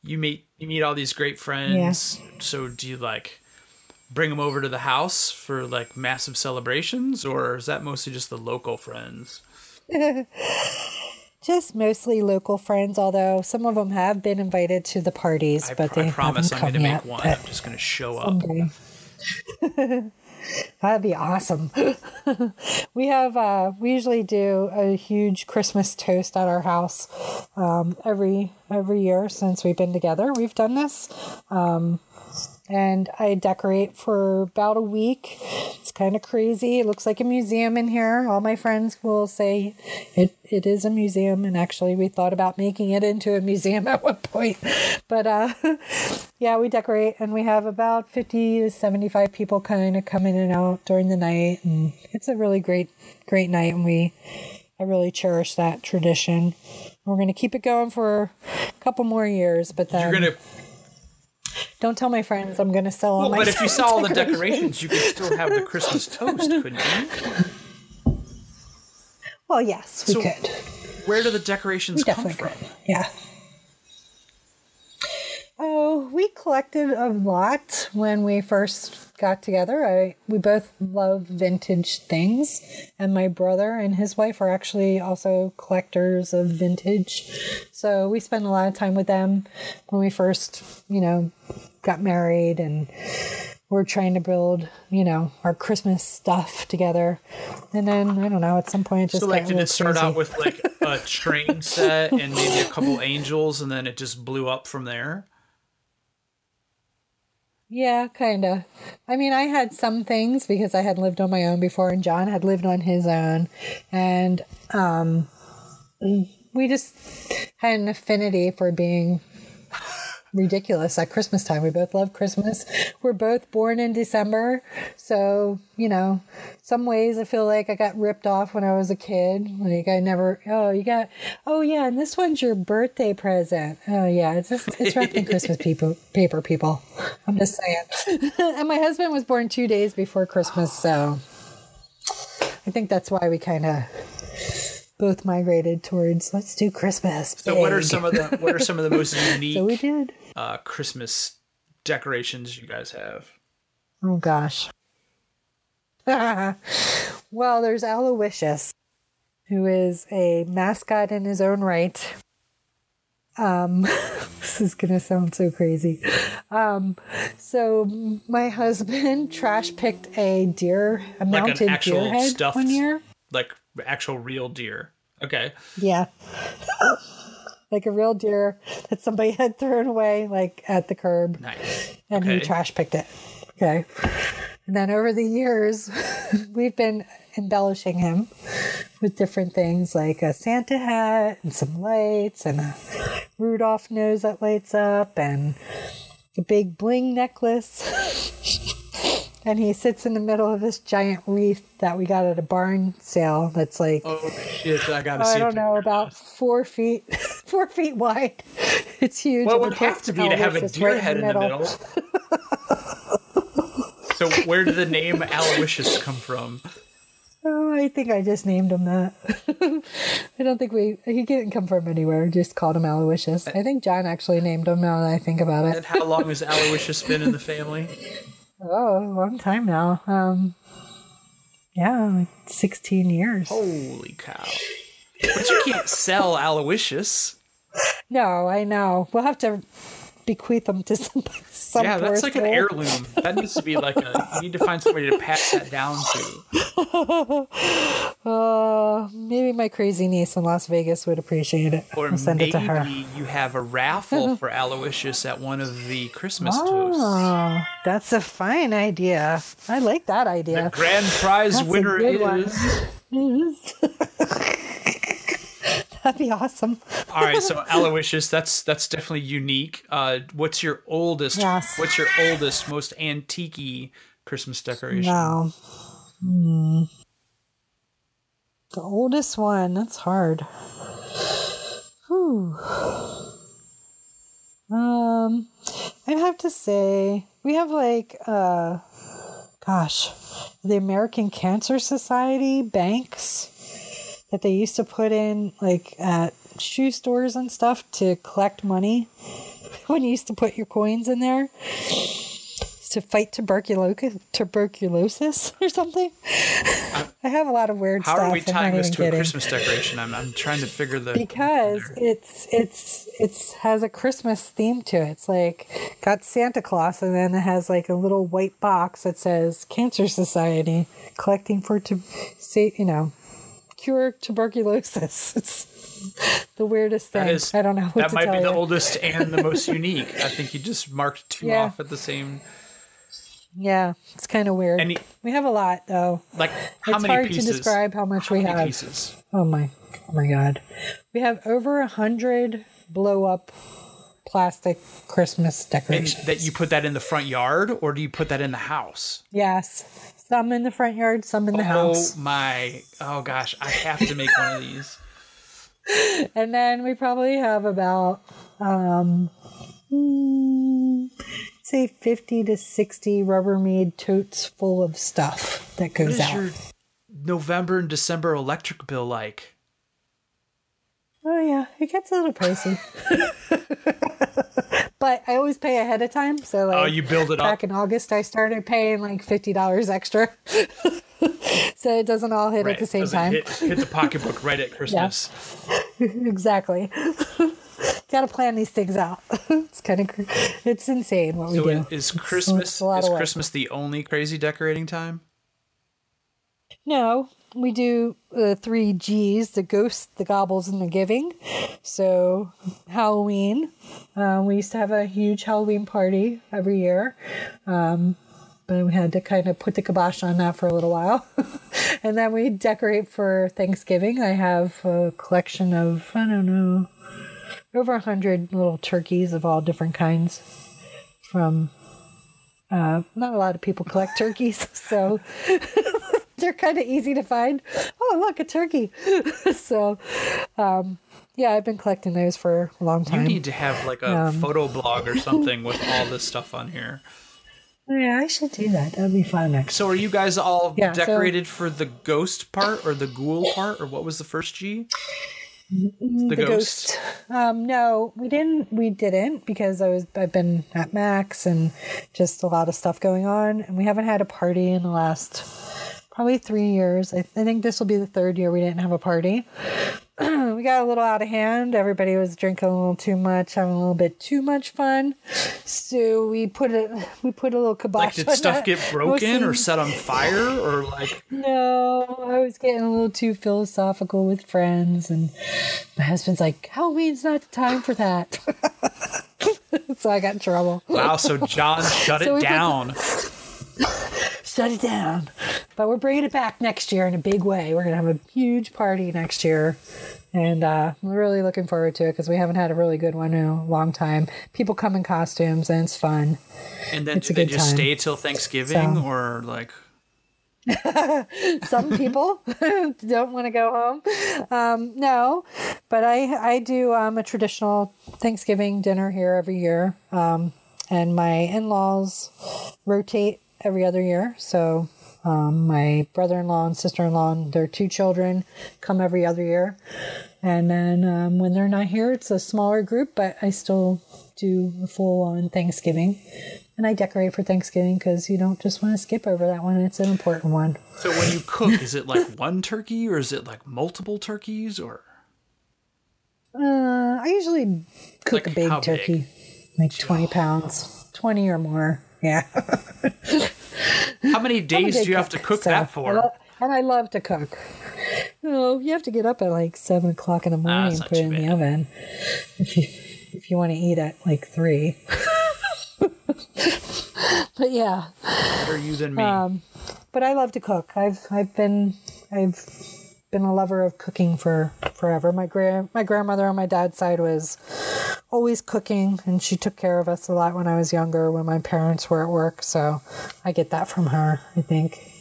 you meet you meet all these great friends. Yeah. So do you like bring them over to the house for like massive celebrations, or is that mostly just the local friends? Just mostly local friends, although some of them have been invited to the parties, I but pr- they I promise haven't I'm going to make one. I'm just going to show someday. up. That'd be awesome. we have uh, we usually do a huge Christmas toast at our house um, every every year since we've been together. We've done this. Um, and I decorate for about a week. It's kind of crazy. It looks like a museum in here. All my friends will say it, it is a museum, and actually, we thought about making it into a museum at one point. But uh, yeah, we decorate, and we have about 50 to 75 people kind of come in and out during the night, and it's a really great, great night, and we I really cherish that tradition. We're going to keep it going for a couple more years, but then You're gonna don't tell my friends I'm going to sell all well, my but if you saw all the decorations. you could still have the Christmas toast, couldn't you? Well, yes, we So- could. Where do the decorations We come from? could. Yeah. Oh, we collected a lot when we first got together. I we both love vintage things, and my brother and his wife are actually also collectors of vintage. So we spent a lot of time with them when we first, you know, got married and we're trying to build, you know, our Christmas stuff together. And then I don't know, at some point it just So, like, did it start crazy. out with like a train set and maybe a couple angels, and then it just blew up from there? Yeah, kind of. I mean, I had some things because I had lived on my own before, and John had lived on his own. And um, we just had an affinity for being ridiculous at Christmas time. We both love Christmas. We're both born in December. So, you know, some ways I feel like I got ripped off when I was a kid. Like I never, oh, you got, oh yeah, and this one's your birthday present. Oh yeah, it's just, it's wrapped in Christmas people, paper people. I'm just saying. and my husband was born two days before Christmas. So I think that's why we kind of both migrated towards let's do Christmas. So, what are some of the what are some of the most unique So we did. Uh, Christmas decorations you guys have? Oh gosh. well, there's Aloysius, who is a mascot in his own right. Um, this is gonna sound so crazy. Um, so my husband trash picked a deer, a Like mounted actual deer head stuffed, one year. like actual real deer. Okay, Yeah. Like a real deer that somebody had thrown away, like at the curb. nice. and he trash picked it. Okay. And then over the years, we've been embellishing him with different things like a Santa hat and some lights and a Rudolph nose that lights up and a big bling necklace. and he sits in the middle of this giant wreath that we got at a barn sale that's like Oh shit! I gotta see. I don't know, about four feet, four feet wide. It's huge. What and would have to be to have a deer right head in the middle? so where did the name Aloysius come from? Oh, I think I just named him that. I don't think we, he didn't come from anywhere. Just called him Aloysius. I think John actually named him now that I think about it. And how long has Aloysius been in the family? Oh, a long time now. Um, yeah, like 16 years. Holy cow! But you can't sell Aloysius. No, I know. We'll have to bequeath them to some, some Yeah, that's like an heirloom. That needs to be like a. You need to find somebody to pass that down to. Uh, maybe my crazy niece in Las Vegas would appreciate it. Or I'll send it to her. maybe you have a raffle for Aloysius at one of the Christmas toasts. Oh, that's a fine idea. I like that idea. The Grand prize That's winner is. That'd be awesome. All right, so Aloysius, that's that's definitely unique. Uh, what's your oldest? Yes. What's your oldest, most antique Christmas decoration? No. Hmm. The oldest one. That's hard. Whew. Um, I'd have to say we have like uh, gosh, the American Cancer Society banks that they used to put in like at shoe stores and stuff to collect money when you used to put your coins in there. to fight tuberculosis, tuberculosis or something. I have a lot of weird How stuff. are we tying this to a. Christmas decoration? I'm, I'm trying to figure the because it's it's it's has a Christmas theme to it. It's like got Santa Claus, and then it has like a little white box that says Cancer Society collecting for to say you know cure tuberculosis. It's the weirdest thing. Is, I don't know what that might be the oldest and the most unique. I think you just marked two Yeah. off at the same. Yeah, it's kind of weird. We have a lot though. Like how it's many hard pieces? to describe how much How we many have. pieces? Oh my, oh my God, we have over a hundred blow up plastic Christmas And decorations. that you put that in the front yard, or do you put that in the house? Yes, some in the front yard, some in the house, Oh my! Oh gosh, I have to make one of these. and then we probably have about um, mm, say fifty to sixty Rubbermaid totes full of stuff that goes is out. your November and December electric bill like? Oh yeah, it gets a little pricey. but I always pay ahead of time, so like Oh, you build it up. back in August I started paying like fifty dollars extra. so it doesn't all hit Right, at the same time. Hit, hit the pocketbook right at Christmas. exactly. Got to plan these things out. it's kind of it's insane what we So do. is Christmas is. Christmas the only crazy decorating time? No, we do the three G's: the ghost, the gobbles, and the giving. So Halloween, uh, we used to have a huge Halloween party every year, um, but we had to kind of put the kibosh on that for a little while. and then we decorate for Thanksgiving. I have a collection of I don't know over a hundred little turkeys of all different kinds from. Uh, not a lot of people collect turkeys, so they're kind of easy to find. Oh, look, a turkey. so, um, yeah, I've been collecting those for a long time. You need to have like a Um, photo blog or something with all this stuff on here. yeah, I should do that. That'd be fun next. So are you guys all Yeah, so- decorated for the ghost part or the ghoul part or what was the first G? The, ghost. Um, no, we didn't. We didn't because I was. I've been at Max and just a lot of stuff going on, and we haven't had a party in the last probably three years. I, I think this will be the third year we didn't have a party. we got a little out of hand. Everybody was drinking a little too much, having a little bit too much fun. So we put a We put a little kibosh. Like did stuff that. get broken or set on fire or like no, I was getting a little too philosophical with friends, and my husband's like, Halloween's not the time for that. so I got in trouble. wow, so John shut So it we put- down. Shut it down. But we're bringing it back next year in a big way. We're going to have a huge party next year. And uh, we're really looking forward to it because we haven't had a really good one in a long time. People come in costumes and it's fun. And then It's do a they good just time. stay till Thanksgiving So- or like Some people don't want to go home. Um, no, but I I do um, a traditional Thanksgiving dinner here every year, um, and my in laws rotate every other year. So um, my brother in law and sister in law and their two children come every other year, and then um, when they're not here, it's a smaller group, but I still do a full on Thanksgiving. And I decorate for Thanksgiving because you don't just want to skip over that one. It's an important one. so when you cook, is it like one turkey or is it like multiple turkeys or Uh, I usually cook Like a big how big? turkey, like 20 pounds, 20 or more. Yeah. how many days do you have to cook that I for? lo- and I love to cook. You know, you have to get up at like seven o'clock in the morning Ah, and not put it in the oven. If you if you want to eat at like three. but yeah, Better you than me. um, but I love to cook. I've I've been I've been a lover of cooking for forever. My grand my grandmother on my dad's side was always cooking, and she took care of us a lot when I was younger, when my parents were at work. So I get that from her. I think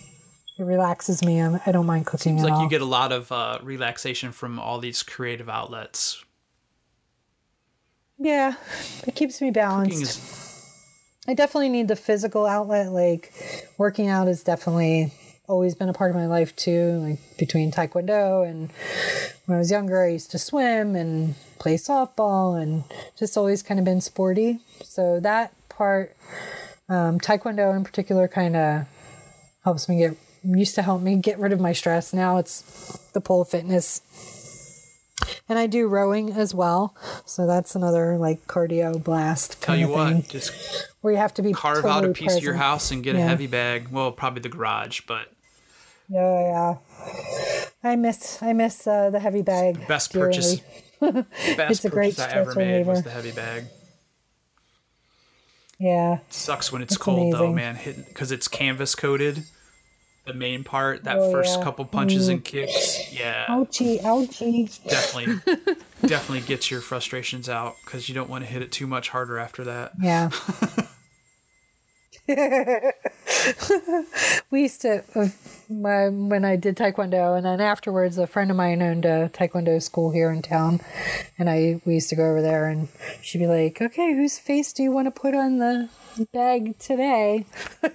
it relaxes me. I'm, I don't mind cooking Seems like all. you get a lot of uh, relaxation from all these creative outlets. yeah, it keeps me balanced. is I definitely need the physical outlet. Like working out is definitely always been a part of my life too. Like between taekwondo and when I was younger, I used to swim and play softball and just always kind of been sporty. So that part um, Taekwondo in particular kind of helps me get used to help me get rid of my stress. Now it's the pole fitness. And I do rowing as well, so that's another like cardio blast Tell you of thing, what, just where you have to be carve totally out a piece of your house and get a heavy bag. Well, probably the garage, but Yeah, yeah. I miss I miss uh, the heavy bag. The best dearly. purchase. Best It's a great purchase I ever made was the heavy bag. Yeah, It Sucks when it's That's cold though, man. Hitting because it's canvas coated. The main part, that Oh, first yeah. couple punches and kicks, yeah, ouchie, ouchie. definitely, definitely gets your frustrations out because you don't want to hit it too much harder after that. Yeah. we used to, my, when I did Taekwondo, and then afterwards, a friend of mine owned a Taekwondo school here in town, and I we used to go over there, and she'd be like, "Okay, whose face do you want to put on the bag today?"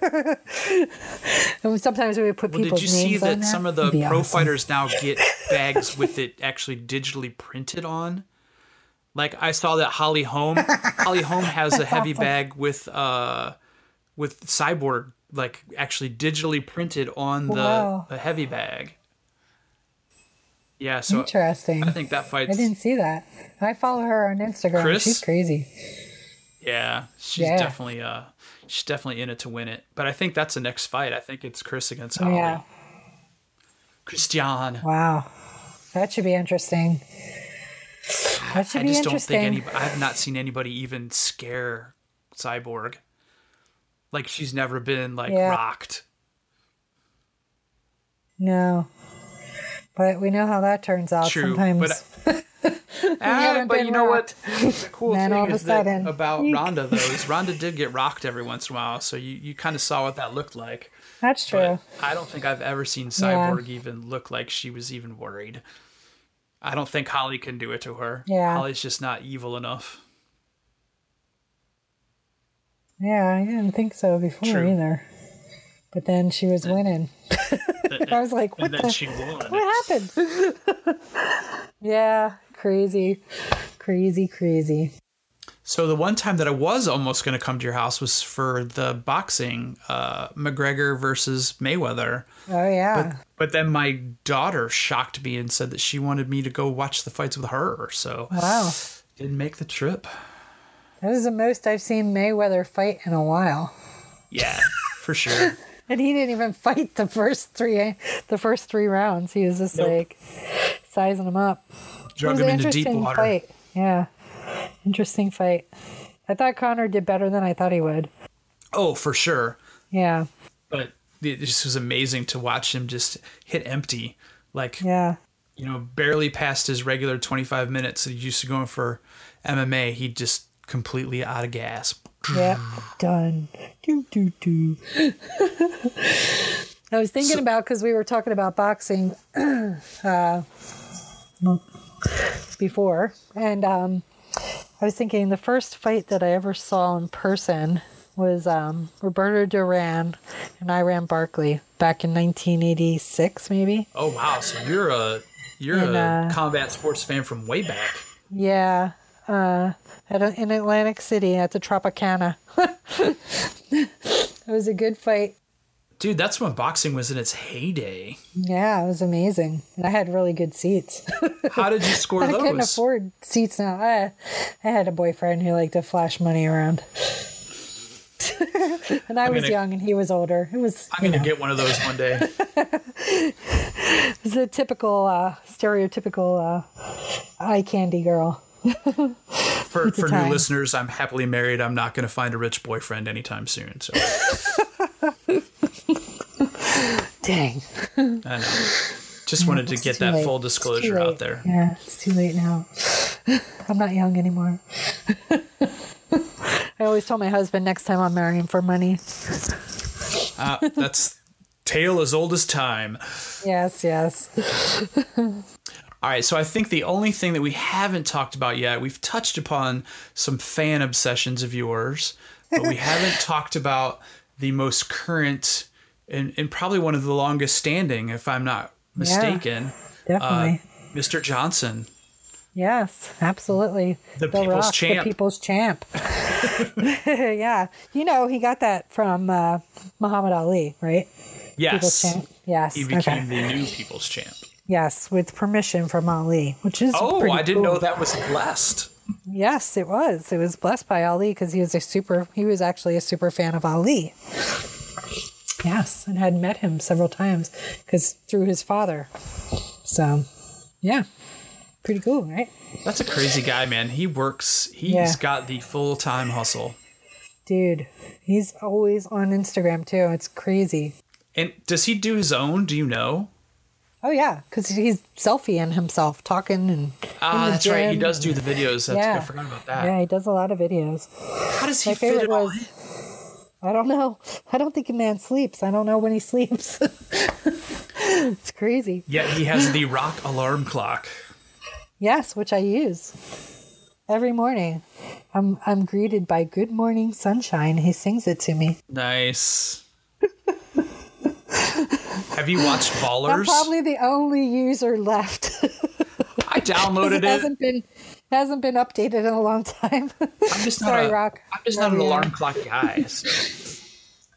and sometimes we would put Well, people's did you see names on that some of the pro awesome. fighters now get bags with it actually digitally printed on? Like I saw that Holly Holm, Holly Holm has a heavy bag with uh with cyborg like actually digitally printed on the, Wow. the heavy bag. Yeah, so Interesting. I think that fight. I didn't see that. I follow her on Instagram. Cris? She's crazy. Yeah, she's Yeah. definitely uh she's definitely in it to win it. But I think that's the next fight. I think it's Cris against Holly. Yeah. Christian. Wow. That should be interesting. That should I be just don't think any. I have not seen anybody even scare Cyborg. Like she's never been like Yeah. rocked. No. But we know how that turns out True, sometimes. but Ah, but you know rocked. what? The cool Then thing is that sudden, about eek. Ronda though is Ronda did get rocked every once in a while, so you, you kind of saw what that looked like. That's true. But I don't think I've ever seen Cyborg even look like she was even worried. I don't think Holly can do it to her. Yeah. Holly's just not evil enough. Yeah, I didn't think so before True. either. But then she was winning. I was like, what and then the? she won. What happened? yeah, crazy. Crazy, crazy. So the one time that I was almost going to come to your house was for the boxing, uh, McGregor versus Mayweather. Oh, yeah. But then my daughter shocked me and said that she wanted me to go watch the fights with her. So wow. didn't make the trip. That was the most I've seen Mayweather fight in a while. Yeah, for sure. And he didn't even fight the first three the first three rounds. He was just Nope. like sizing him up. Drug him into deep interesting water. fight. Yeah. Interesting fight. I thought Conor did better than I thought he would. Oh, for sure. Yeah. But it just was amazing to watch him just hit empty. Like, Yeah. you know, barely past his regular 25 minutes that he used to going for MMA. He just completely out of gas. Yep. Done. Do do do. I was thinking about because we were talking about boxing uh, before, and um, I was thinking the first fight that I ever saw in person was um, Roberto Duran and Iran Barkley back in 1986, maybe. Oh wow! So you're a you're And, a uh, combat sports fan from way back. Yeah, uh, at a, in Atlantic City at the Tropicana. it was a good fight. Dude, that's when boxing was in its heyday. Yeah, it was amazing. And I had really good seats. How did you score those? I couldn't afford seats now. I, I had a boyfriend who liked to flash money around. and I was gonna- young and he was older. It was, I'm gonna get one of those one day. it was a typical, uh, stereotypical uh, eye candy girl. For for new listeners, I'm happily married. I'm not gonna find a rich boyfriend anytime soon. So Dang. I know. Just wanted to It's get that late. full disclosure out there. Yeah, it's too late now. I'm not young anymore. I always told my husband next time I'm marrying for money. Uh, that's tale as old as time. Yes, yes. All right, so I think the only thing that we haven't talked about yet, we've touched upon some fan obsessions of yours, but we haven't talked about the most current and, and probably one of the longest standing, if I'm not mistaken, Definitely. Mr. Johnson. yes, absolutely. The people's Rock, champ. The people's champ. yeah. You know, he got that from uh, Muhammad Ali, right? People's Yes. champ. Yes. He became okay. the new people's champ. Yes, with permission from Ali, which is Oh, I didn't cool. know that was blessed. Yes, it was. It was blessed by Ali because he was a super. He was actually a super fan of Ali. Yes, and had met him several times because through his father. So, yeah, pretty cool, right? That's a crazy guy, man. He works. He's Yeah. got the full time hustle. Dude, he's always on Instagram too. It's crazy. And does he do his own? Do you know? Oh yeah, because he's selfieing himself, talking and. Ah, that's right. He does do the videos. That's, Yeah. I forgot about that. Yeah, he does a lot of videos. How does he My fit it all was- I don't know. I don't think a man sleeps. I don't know when he sleeps. it's crazy. Yeah, he has the rock alarm clock. Yes, which I use every morning. I'm I'm greeted by "Good morning, sunshine." He sings it to me. Nice. Have you watched I'm Ballers? probably the only user left. I downloaded it it. hasn't been hasn't been updated in a long time. I'm just not Sorry, a, Rock. I'm just not an alarm clock guy. so-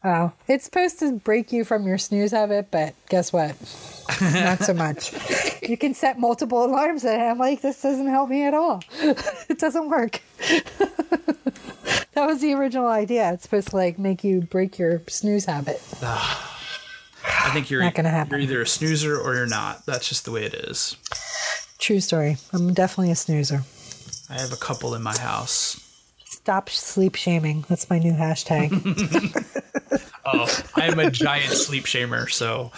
oh, it's supposed to break you from your snooze habit, but guess what? Not so much. you can set multiple alarms, and I'm like, this doesn't help me at all. it doesn't work. that was the original idea. It's supposed to like make you break your snooze habit. I think you're Not gonna happen. you're either a snoozer or you're not. That's just the way it is. True story. I'm definitely a snoozer. I have a couple in my house. Stop sleep shaming. That's my new hashtag. Oh, I am a giant sleep shamer, so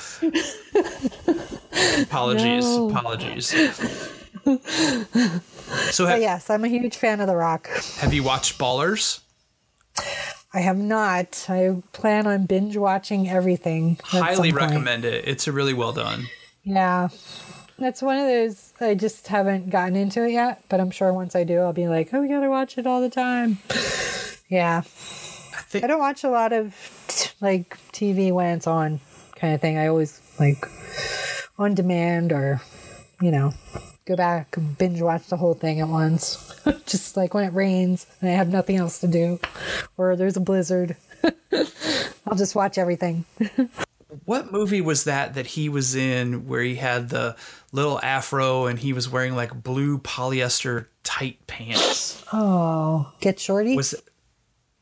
apologies, No. apologies. So yes, I'm a huge fan of The Rock. have you watched Ballers? I have not. I plan on binge watching everything. Highly recommend it. It's a really well done. Yeah. That's one of those I just haven't gotten into it yet, but I'm sure once I do, I'll be like, oh, we gotta watch it all the time. Yeah. I think I don't watch a lot of like TV when it's on kind of thing. I always like on demand or, you know, go back and binge watch the whole thing at once. Just like when it rains and I have nothing else to do or there's a blizzard. I'll just watch everything. what movie was that that he was in where he had the little afro and he was wearing like blue polyester tight pants? Oh, get shorty? Was it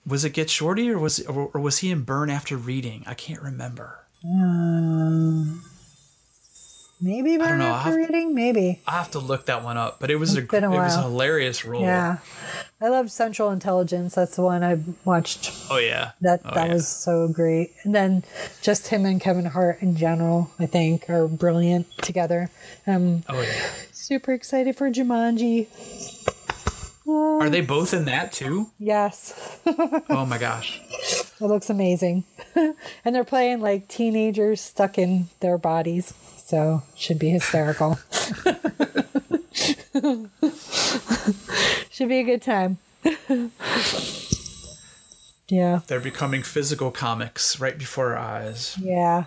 was it Get Shorty or was or, or was he in Burn After Reading? I can't remember. Um, Maybe don't Burn know, I'll After have- Reading? Maybe. I have to look that one up, but it was a been a it was a hilarious role. Yeah. I love Central Intelligence. That's the one I watched. Oh yeah. That Oh, that yeah. was so great. And then just him and Kevin Hart in general, I think, are brilliant together. I'm Oh yeah. super excited for Jumanji. Are they both in that too? Yes. Oh my gosh. It looks amazing. and they're playing like teenagers stuck in their bodies. So should be hysterical. should be a good time. yeah. They're becoming physical comics right before our eyes. Yeah.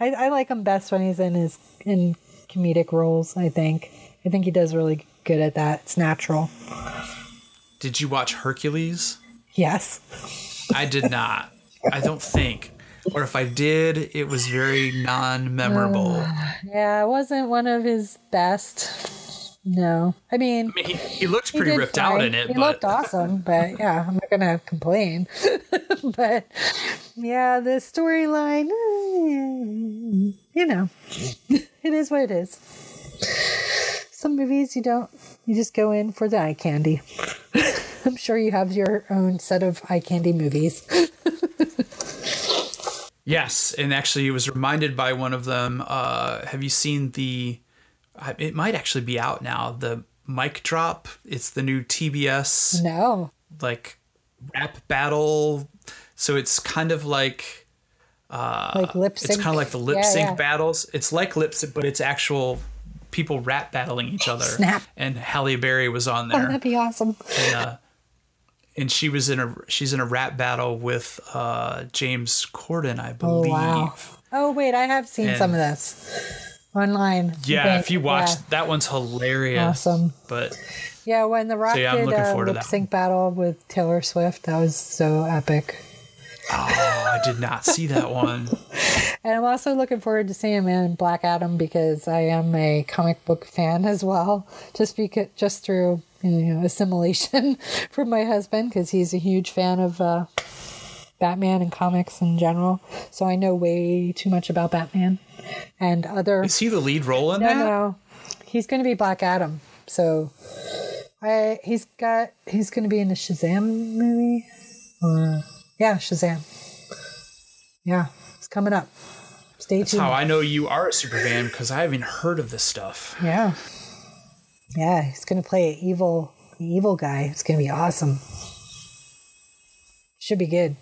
I, I like him best when he's in his in comedic roles, I think. I think he does really good at that. It's natural. Did you watch Hercules? Yes. I did not. I don't think. Or if I did, it was very non-memorable. Yeah, it wasn't one of his best. No. I mean, I mean, he, he looked pretty did ripped out in it, He but looked awesome, but yeah, I'm not gonna complain. but yeah, the storyline, eh, you know, it is what it is. Some movies you don't, you just go in for the eye candy. I'm sure you have your own set of eye candy movies. Yes, and actually, it was reminded by one of them. Uh, have you seen the? It might actually be out now. The Mic Drop. It's the new TBS No. like rap battle. So it's kind of like like lip sync. Uh, it's kind of like the lip Yeah, sync yeah. battles. It's like lip sync, but it's actual people rap battling each other. Snap. And Halle Berry was on Oh, there. that'd be awesome. and, uh, and she was in a she's in a rap battle with uh, James Corden, I believe. Oh wow. Oh wait, I have seen And- some of this online. Yeah, think. if you watch Yeah. that one's hilarious. Awesome. But Yeah, when The Rock yeah, did a forward lip sync battle with Taylor Swift, that was so epic. Oh, I did not see that one. And I'm also looking forward to seeing him in Black Adam because I am a comic book fan as well, just because just through you know, assimilation from my husband because he's a huge fan of uh, Batman and comics in general. So I know way too much about Batman and other. Is he the lead role in No, that? no, he's going to be Black Adam. So I he's got he's going to be in the Shazam movie. Or, yeah, Shazam. Yeah, it's coming up. Stay That's tuned. how I know you are a super fan because I haven't heard of this stuff. Yeah. Yeah, he's gonna play an evil evil guy. It's gonna be awesome. Should be good.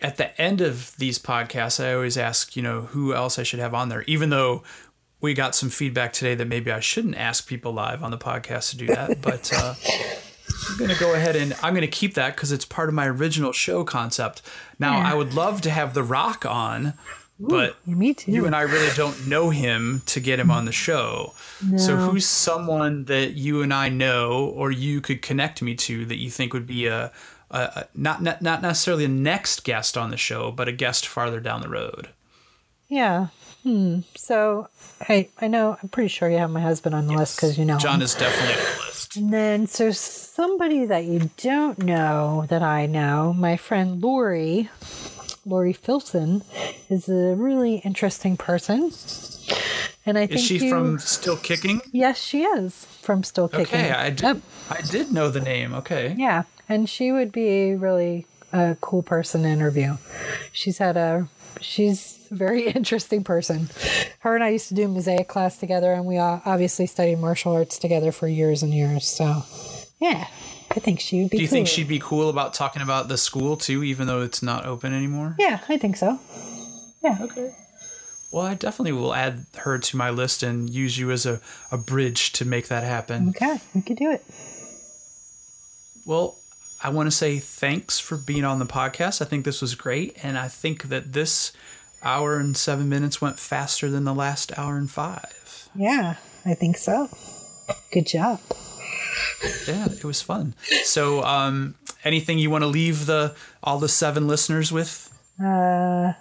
At the end of these podcasts, I always ask, you know, who else I should have on there, even though we got some feedback today that maybe I shouldn't ask people live on the podcast to do that. But uh, I'm going to go ahead and I'm going to keep that because it's part of my original show concept. Now, Yeah. I would love to have The Rock on, but Yeah, me too. you and I really don't know him to get him on the show. So who's someone that you and I know or you could connect me to that you think would be a, a, a not, not not necessarily a next guest on the show, but a guest farther down the road? yeah. Hmm. So I I know I'm pretty sure you have my husband on the list because you know. John him. is definitely on the list. And then so somebody that you don't know that I know, my friend Lori, Lori Filson, is a really interesting person. And I think Is she you, from Still Kicking? Yes, she is from Still Kicking. Okay, I did. Yep. I did know the name. Okay. Yeah, and she would be a really a cool person to interview. She's had a she's a very interesting person. Her and I used to do mosaic class together, and we obviously studied martial arts together for years and years. So, yeah, I think she would be. Do you cool. think she'd be cool about talking about the school too, even though it's not open anymore? Yeah, I think so. Yeah. Okay. Well, I definitely will add her to my list and use you as a, a bridge to make that happen. Okay, we could do it. Well, I want to say thanks for being on the podcast. I think this was great. And I think that this hour and seven minutes went faster than the last hour and five. Yeah, I think so. Good job. Yeah, it was fun. So, um, anything you want to leave the all the seven listeners with? Uh,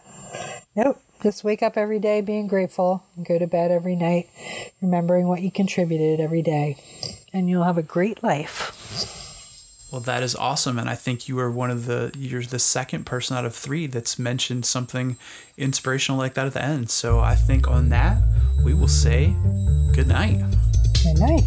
nope. Just wake up every day being grateful and go to bed every night remembering what you contributed every day. And you'll have a great life. Well, that is awesome, and I think you are one of the you're the second person out of three that's mentioned something inspirational like that at the end. So I think on that we will say good night. Good night.